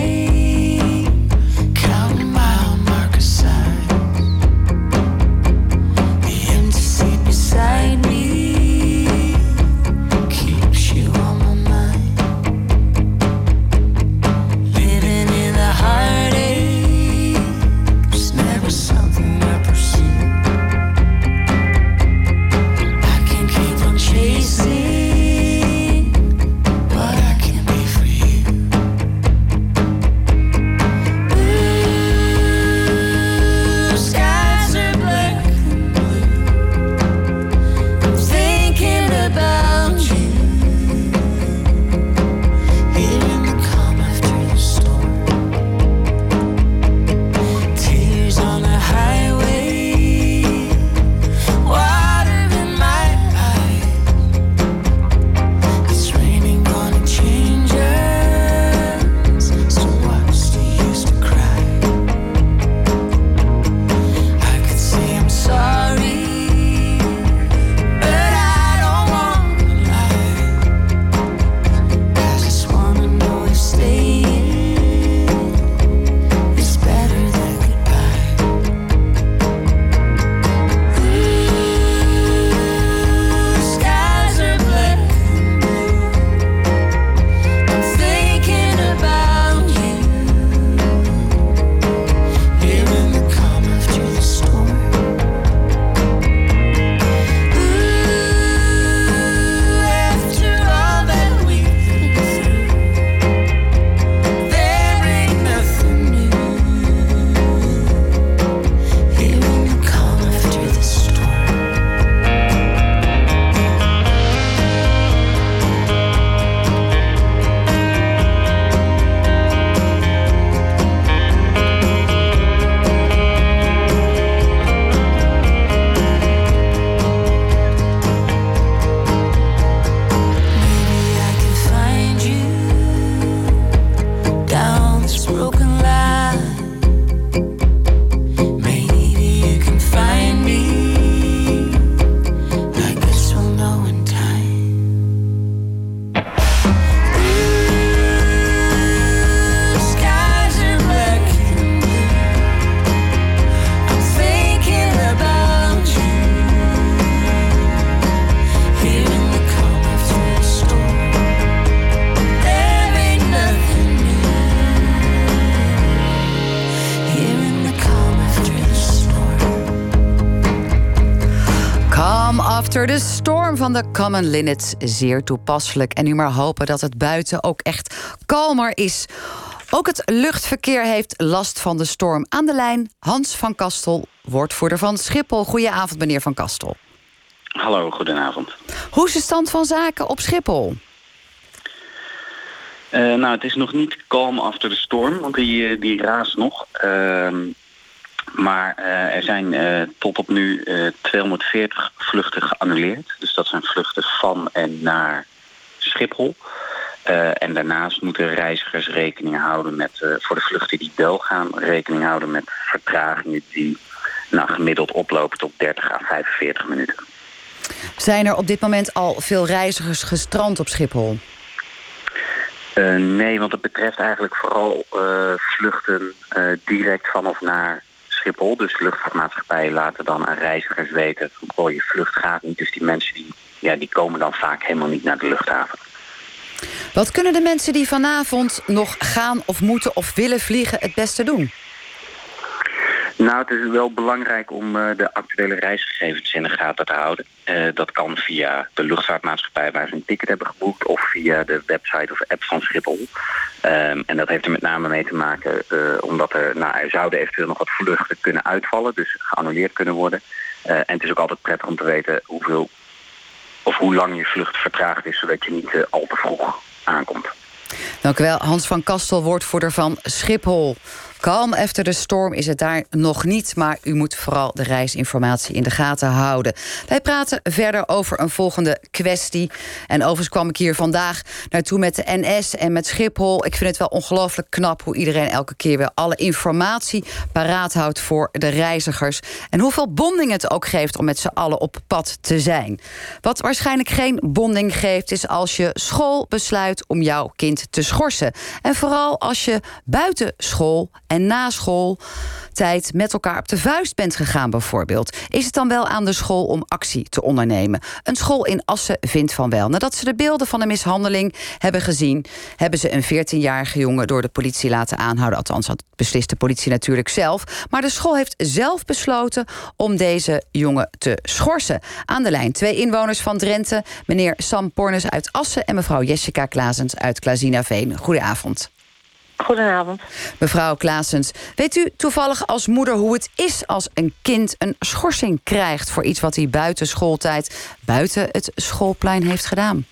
De storm van de Common Linnets. Zeer toepasselijk. En nu maar hopen dat het buiten ook echt kalmer is. Ook het luchtverkeer heeft last van de storm. Aan de lijn Hans van Kastel, woordvoerder van Schiphol. Goedenavond, meneer van Kastel. Hallo, goedenavond. Hoe is de stand van zaken op Schiphol? Uh, nou, het is nog niet kalm achter de storm, want die, eh, die raast nog. Uh, maar uh, er zijn uh, tot op nu uh, 240 vluchten geannuleerd. Dus dat zijn vluchten van en naar Schiphol. en daarnaast moeten reizigers rekening houden met, voor de vluchten die wel gaan, rekening houden met vertragingen die nou, gemiddeld oplopen tot 30 à 45 minuten. Zijn er op dit moment al veel reizigers gestrand op Schiphol? nee, want het betreft eigenlijk vooral vluchten direct van of naar Dus luchtvaartmaatschappijen laten dan aan reizigers weten... van je vlucht gaat niet. Dus die mensen die, ja, die komen dan vaak helemaal niet naar de luchthaven. Wat kunnen de mensen die vanavond nog gaan of moeten of willen vliegen het beste doen? Nou, het is wel belangrijk om uh, de actuele reisgegevens in de gaten te houden. Uh, dat kan via de luchtvaartmaatschappij waar ze een ticket hebben geboekt... of via de website of app van Schiphol. Um, en dat heeft er met name mee te maken uh, omdat er, nou, er zouden eventueel nog wat vluchten kunnen uitvallen... dus geannuleerd kunnen worden. en het is ook altijd prettig om te weten hoeveel of hoe lang je vlucht vertraagd is... zodat je niet al te vroeg aankomt. Dank u wel, Hans van Kastel, woordvoerder van Schiphol. Kalm efter de storm is het daar nog niet... maar u moet vooral de reisinformatie in de gaten houden. Wij praten verder over een volgende kwestie. En overigens kwam ik hier vandaag naartoe met de NS en met Schiphol. Ik vind het wel ongelooflijk knap hoe iedereen elke keer weer... alle informatie paraat houdt voor de reizigers. En hoeveel bonding het ook geeft om met z'n allen op pad te zijn. Wat waarschijnlijk geen bonding geeft... is als je school besluit om jouw kind te schorsen. En vooral als je buiten school en na schooltijd met elkaar op de vuist bent gegaan bijvoorbeeld... is het dan wel aan de school om actie te ondernemen. Een school in Assen vindt van wel. Nadat ze de beelden van de mishandeling hebben gezien... hebben ze een 14-jarige jongen door de politie laten aanhouden. Althans, dat beslist de politie natuurlijk zelf. Maar de school heeft zelf besloten om deze jongen te schorsen. Aan de lijn twee inwoners van Drenthe. Meneer Sam Pornes uit Assen en mevrouw Jessica Klazens uit Klazinaveen. Goedenavond. Goedenavond. Mevrouw Klaasens, weet u toevallig als moeder hoe het is als een kind een schorsing krijgt voor iets wat hij buiten schooltijd, buiten het schoolplein heeft gedaan?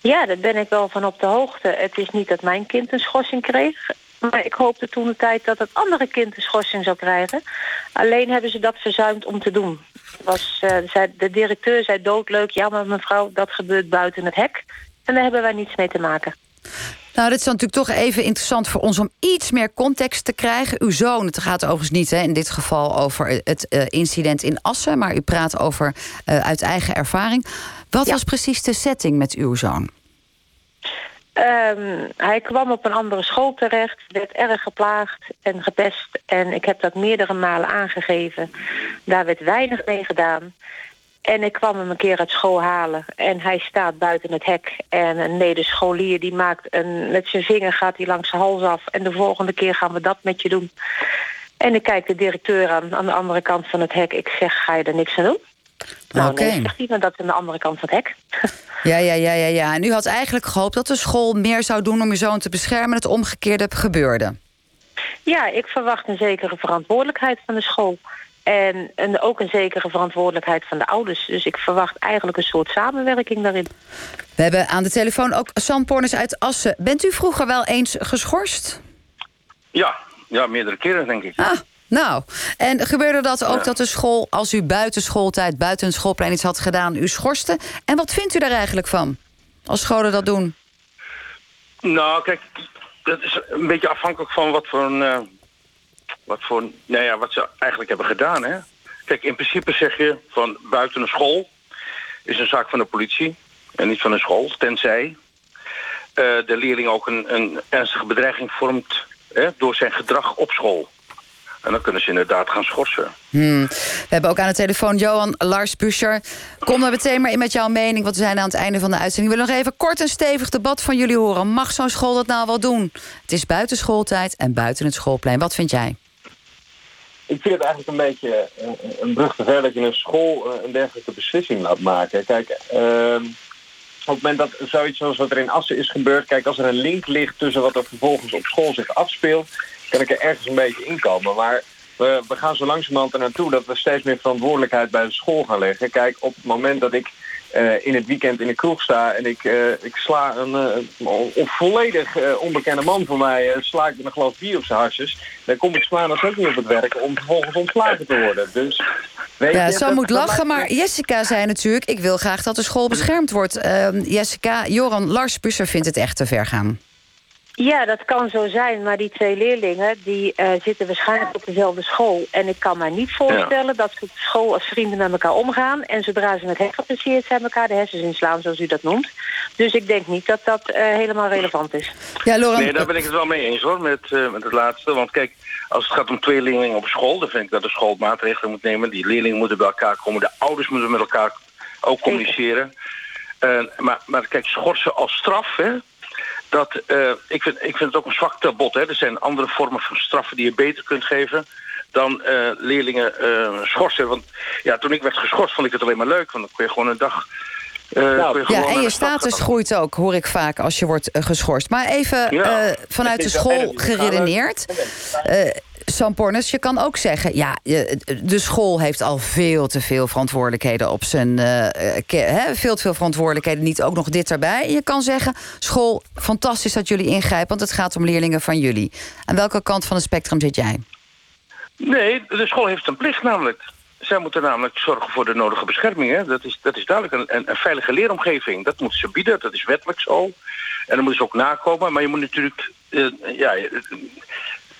Ja, daar ben ik wel van op de hoogte. Het is niet dat mijn kind een schorsing kreeg. Maar ik hoopte toen de tijd dat het andere kind een schorsing zou krijgen. Alleen hebben ze dat verzuimd om te doen. Was, uh, de directeur zei doodleuk, ja maar mevrouw, dat gebeurt buiten het hek. En daar hebben wij niets mee te maken. Nou, dit is natuurlijk toch even interessant voor ons om iets meer context te krijgen. Uw zoon, het gaat overigens niet hè, in dit geval over het uh, incident in Assen, maar u praat over uh, uit eigen ervaring. Wat ja. was precies de setting met uw zoon? Um, hij kwam op een andere school terecht, werd erg geplaagd en gepest. En ik heb dat meerdere malen aangegeven. Daar werd weinig mee gedaan. En ik kwam hem een keer uit school halen. En hij staat buiten het hek. En een medescholier die maakt een... Met zijn vinger gaat hij langs zijn hals af. En de volgende keer gaan we dat met je doen. En ik kijk de directeur aan, aan de andere kant van het hek. Ik zeg, ga je er niks aan doen? Nou, okay. nee, zegt maar dat is aan de andere kant van het hek. Ja, ja, ja, ja, ja. En u had eigenlijk gehoopt dat de school meer zou doen... om uw zoon te beschermen. Het omgekeerde gebeurde. Ja, ik verwacht een zekere verantwoordelijkheid van de school. En, en ook een zekere verantwoordelijkheid van de ouders. Dus ik verwacht eigenlijk een soort samenwerking daarin. We hebben aan de telefoon ook Sam Pornes uit Assen. Bent u vroeger wel eens geschorst? Ja, ja meerdere keren denk ik. Ah, nou, en gebeurde dat ook ja. dat de school, als u buiten schooltijd, buiten een schoolplein iets had gedaan, u schorste? En wat vindt u daar eigenlijk van, als scholen dat doen? Nou, kijk, dat is een beetje afhankelijk van wat voor een... Wat, voor, nou ja, wat ze eigenlijk hebben gedaan. Hè? Kijk, in principe zeg je van buiten een school is een zaak van de politie en niet van een school, tenzij uh, de leerling ook een, een ernstige bedreiging vormt hè, door zijn gedrag op school. En dan kunnen ze inderdaad gaan schorsen. Hmm. We hebben ook aan de telefoon Johan Lars Buscher. Kom er meteen maar in met jouw mening, want we zijn aan het einde van de uitzending. We willen nog even kort en stevig debat van jullie horen. Mag zo'n school dat nou wel doen? Het is buiten schooltijd en buiten het schoolplein. Wat vind jij? Ik vind het eigenlijk een beetje een, een brug te ver dat je een school een dergelijke beslissing laat maken. Kijk, uh, op het moment dat zoiets zoals wat er in Assen is gebeurd, kijk, als er een link ligt tussen wat er vervolgens op school zich afspeelt, kan ik er ergens een beetje inkomen. Maar we, we gaan zo langzamerhand er naartoe dat we steeds meer verantwoordelijkheid bij de school gaan leggen. Kijk, op het moment dat ik uh, in het weekend in de kroeg sta en ik, uh, ik sla een, uh, volledig onbekende man voor mij, sla ik een glas bier op zijn harsjes, dan kom ik maandags ook niet op het werk om vervolgens ontslagen te worden. Dus, weet ja, je, zo moet lachen, maar Jessica zei natuurlijk, ik wil graag dat de school beschermd wordt. Ehm, Jessica, Joran Lars Busser vindt het echt te ver gaan. Ja, dat kan zo zijn, maar die twee leerlingen die uh, zitten waarschijnlijk op dezelfde school. En ik kan mij niet voorstellen ja. dat ze op school als vrienden met elkaar omgaan. En zodra ze met hek gepasseerd zijn, elkaar de hersens inslaan, zoals u dat noemt. Dus ik denk niet dat dat uh, helemaal relevant is. Ja, Laurent... Nee, daar ben ik het wel mee eens hoor, met, uh, met het laatste. Want kijk, als het gaat om twee leerlingen op school, dan vind ik dat de school maatregelen moet nemen. Die leerlingen moeten bij elkaar komen, de ouders moeten met elkaar ook communiceren. maar, maar kijk, schorsen als straf, hè, dat, uh, ik, vind, ik vind het ook een zwak tabot. Hè. Er zijn andere vormen van straffen die je beter kunt geven. dan eh, leerlingen eh, schorsen. Want ja, toen ik werd geschorst vond ik het alleen maar leuk. Want dan kun je gewoon een dag... eh, Nou, ja, en je status gaan. groeit ook, hoor ik vaak, als je wordt eh, geschorst. Maar even Ja. eh, vanuit de school geredeneerd. Sam Pornes, je kan ook zeggen... ja, de school heeft al veel te veel verantwoordelijkheden op zijn... eh, veel te veel verantwoordelijkheden, niet ook nog dit erbij. Je kan zeggen, school, fantastisch dat jullie ingrijpen... want het gaat om leerlingen van jullie. Aan welke kant van het spectrum zit jij? Nee, de school heeft een plicht namelijk. Zij moeten namelijk zorgen voor de nodige bescherming. Hè. Dat, is, dat is duidelijk een, een, veilige leeromgeving. Dat moeten ze bieden, dat is wettelijk zo. En dan moeten ze ook nakomen. Maar je moet natuurlijk... eh, ja,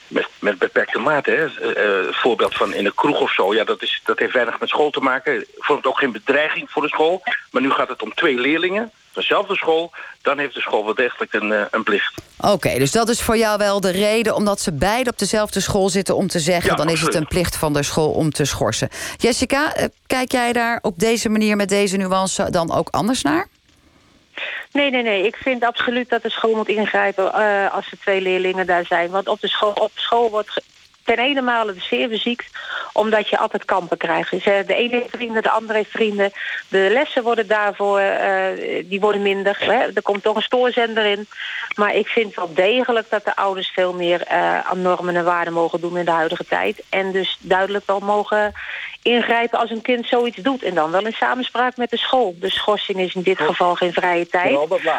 met, met beperkte mate. Hè. Eh, eh, voorbeeld van in een kroeg of zo. Ja, dat, is, dat heeft weinig met school te maken. Vormt ook geen bedreiging voor de school. Maar nu gaat het om twee leerlingen van dezelfde school. Dan heeft de school wel degelijk een, eh, een plicht. Oké, dus dat is voor jou wel de reden... omdat ze beide op dezelfde school zitten om te zeggen... Ja, dan is het een plicht van de school om te schorsen. Jessica, kijk jij daar op deze manier met deze nuance dan ook anders naar? Nee, nee, nee. Ik vind absoluut dat de school moet ingrijpen eh, als er twee leerlingen daar zijn. Want op de school, op school wordt ten ene male zeer verziekt, omdat je altijd kampen krijgt. Dus, eh, de ene heeft vrienden, de andere heeft vrienden. De lessen worden daarvoor, eh, die worden minder. Hè. Er komt toch een stoorzender in. Maar ik vind wel degelijk dat de ouders veel meer eh, aan normen en waarden mogen doen in de huidige tijd. En dus duidelijk wel mogen ingrijpen als een kind zoiets doet. En dan wel in samenspraak met de school. De schorsing is in dit geval geen vrije tijd.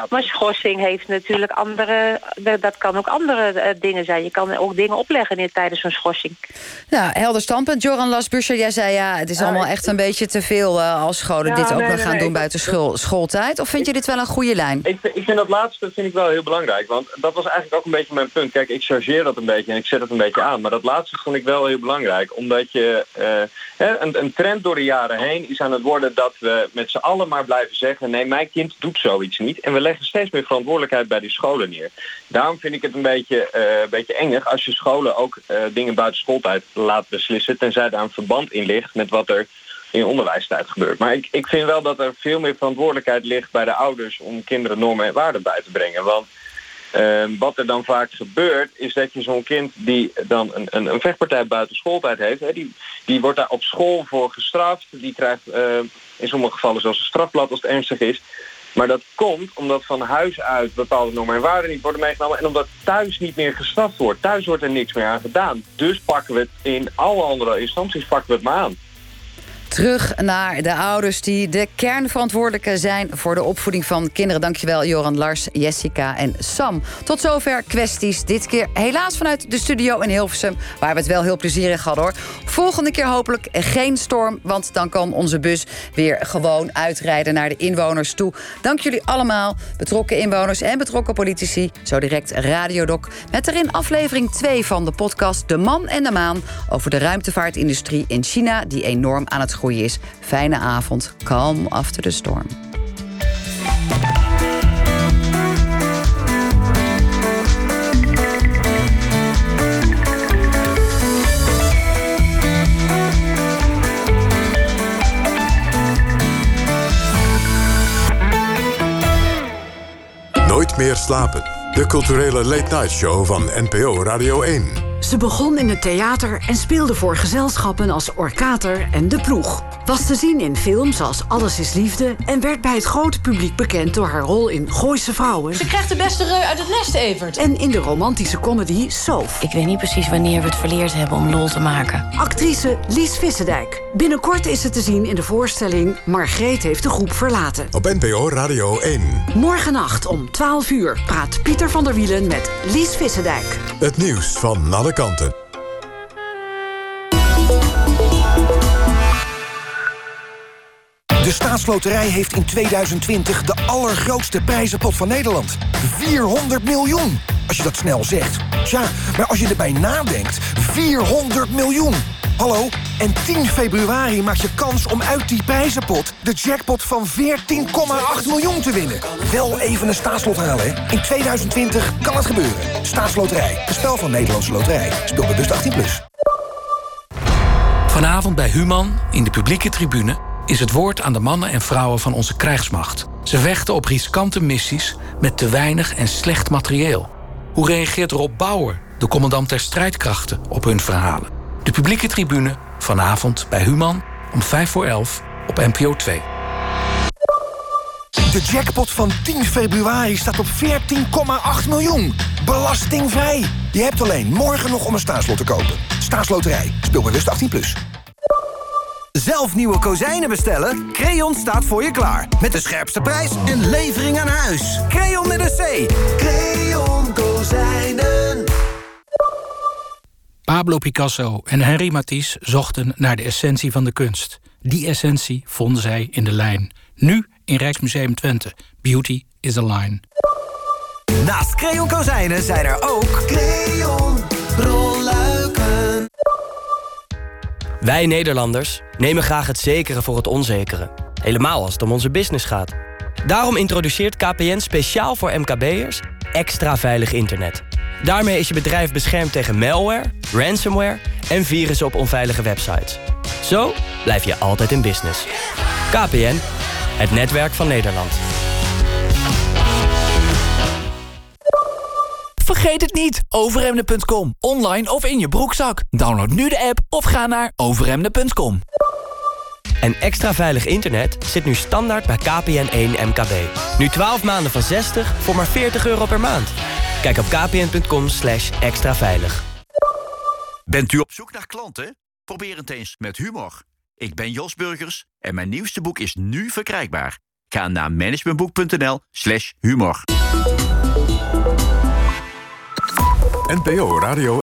Maar schorsing heeft natuurlijk andere... Dat kan ook andere dingen zijn. Je kan ook dingen opleggen in, tijdens zo'n schorsing. Nou, helder standpunt. Joran Lasbuscher, jij zei ja, het is allemaal echt een beetje te veel... eh, als scholen dit ook nog gaan doen buiten school, schooltijd. Of vind je dit wel een goede lijn? Ik, ik vind dat laatste vind ik wel heel belangrijk. Want dat was eigenlijk ook een beetje mijn punt. Kijk, ik chargeer dat een beetje en ik zet het een beetje aan. Maar dat laatste vond ik wel heel belangrijk. Omdat je eh, een, een trend door de jaren heen is aan het worden dat we met z'n allen maar blijven zeggen... nee, mijn kind doet zoiets niet. En we leggen steeds meer verantwoordelijkheid bij die scholen neer. Daarom vind ik het een beetje, een beetje engig als je scholen ook dingen buiten schooltijd laat beslissen... tenzij daar een verband in ligt met wat er in onderwijstijd gebeurt. Maar ik, ik vind wel dat er veel meer verantwoordelijkheid ligt bij de ouders om kinderen normen en waarden bij te brengen. Want eh, wat er dan vaak gebeurt, is dat je zo'n kind die dan een, een, een vechtpartij buiten schooltijd heeft, hè, die, die wordt daar op school voor gestraft. Die krijgt eh, in sommige gevallen zelfs een strafblad als het ernstig is. Maar dat komt omdat van huis uit bepaalde normen en waarden niet worden meegenomen. En omdat thuis niet meer gestraft wordt. Thuis wordt er niks meer aan gedaan. Dus pakken we het in alle andere instanties pakken we het maar aan. Terug naar de ouders die de kernverantwoordelijke zijn... voor de opvoeding van kinderen. Dankjewel, Joran, Lars, Jessica en Sam. Tot zover kwesties. Dit keer helaas vanuit de studio in Hilversum... waar we het wel heel plezierig hadden, hoor. Volgende keer hopelijk geen storm... want dan kan onze bus weer gewoon uitrijden naar de inwoners toe. Dank jullie allemaal, betrokken inwoners en betrokken politici. Zo direct Radiodoc met erin aflevering 2 van de podcast... De Man en de Maan over de ruimtevaartindustrie in China... die enorm aan het groeien is. Fijne avond, calm after the storm. Nooit meer slapen. De culturele late night show van NPO Radio 1. Ze begon in het theater en speelde voor gezelschappen als Orkater en De Ploeg. Was te zien in films als Alles is Liefde... en werd bij het grote publiek bekend door haar rol in Gooise Vrouwen. Ze krijgt de beste reu uit het nest, Evert. En in de romantische comedy Soof. Ik weet niet precies wanneer we het verleerd hebben om lol te maken. Actrice Lies Vissendijk. Binnenkort is ze te zien in de voorstelling Margreet heeft de groep verlaten. Op NPO Radio 1. Morgennacht om 12 uur praat Pieter van der Wielen met Lies Vissendijk. Het nieuws van alle kanten. De staatsloterij heeft in 2020 de allergrootste prijzenpot van Nederland. 400 miljoen. Als je dat snel zegt. Tja, maar als je erbij nadenkt, 400 miljoen. Hallo, en 10 februari maak je kans om uit die prijzenpot... de jackpot van 14,8 miljoen te winnen. Wel even een staatslot halen, hè. In 2020 kan het gebeuren. Staatsloterij, een spel van Nederlandse Loterij. Speel bewust 18+. Plus. Vanavond bij Human, in de publieke tribune... is het woord aan de mannen en vrouwen van onze krijgsmacht. Ze vechten op riskante missies met te weinig en slecht materieel. Hoe reageert Rob Bauer, de commandant der strijdkrachten, op hun verhalen? De publieke tribune vanavond bij Human om 5 voor 11 op NPO 2. De jackpot van 10 februari staat op 14,8 miljoen. Belastingvrij. Je hebt alleen morgen nog om een staatslot te kopen. Staatsloterij. Speel bewust 18+. Plus. Zelf nieuwe kozijnen bestellen? Creon staat voor je klaar. Met de scherpste prijs en levering aan huis. Creon met een C. Creon Kozijnen. Pablo Picasso en Henri Matisse zochten naar de essentie van de kunst. Die essentie vonden zij in de lijn. Nu in Rijksmuseum Twente. Beauty is a line. Naast Creon Kozijnen zijn er ook... Creon Rolluiken. Wij Nederlanders nemen graag het zekere voor het onzekere. Helemaal als het om onze business gaat. Daarom introduceert KPN speciaal voor MKB'ers extra veilig internet. Daarmee is je bedrijf beschermd tegen malware, ransomware en virussen op onveilige websites. Zo blijf je altijd in business. KPN, het netwerk van Nederland. Vergeet het niet, overhemden.com. Online of in je broekzak. Download nu de app of ga naar overhemden.com. En extra veilig internet zit nu standaard bij KPN1 MKB. Nu 12 maanden van 60 voor maar 40 euro per maand. Kijk op kpn.com slash extra veilig. Bent u op zoek naar klanten? Probeer het eens met humor. Ik ben Jos Burgers en mijn nieuwste boek is nu verkrijgbaar. Ga naar managementboek.nl slash humor. NPO Radio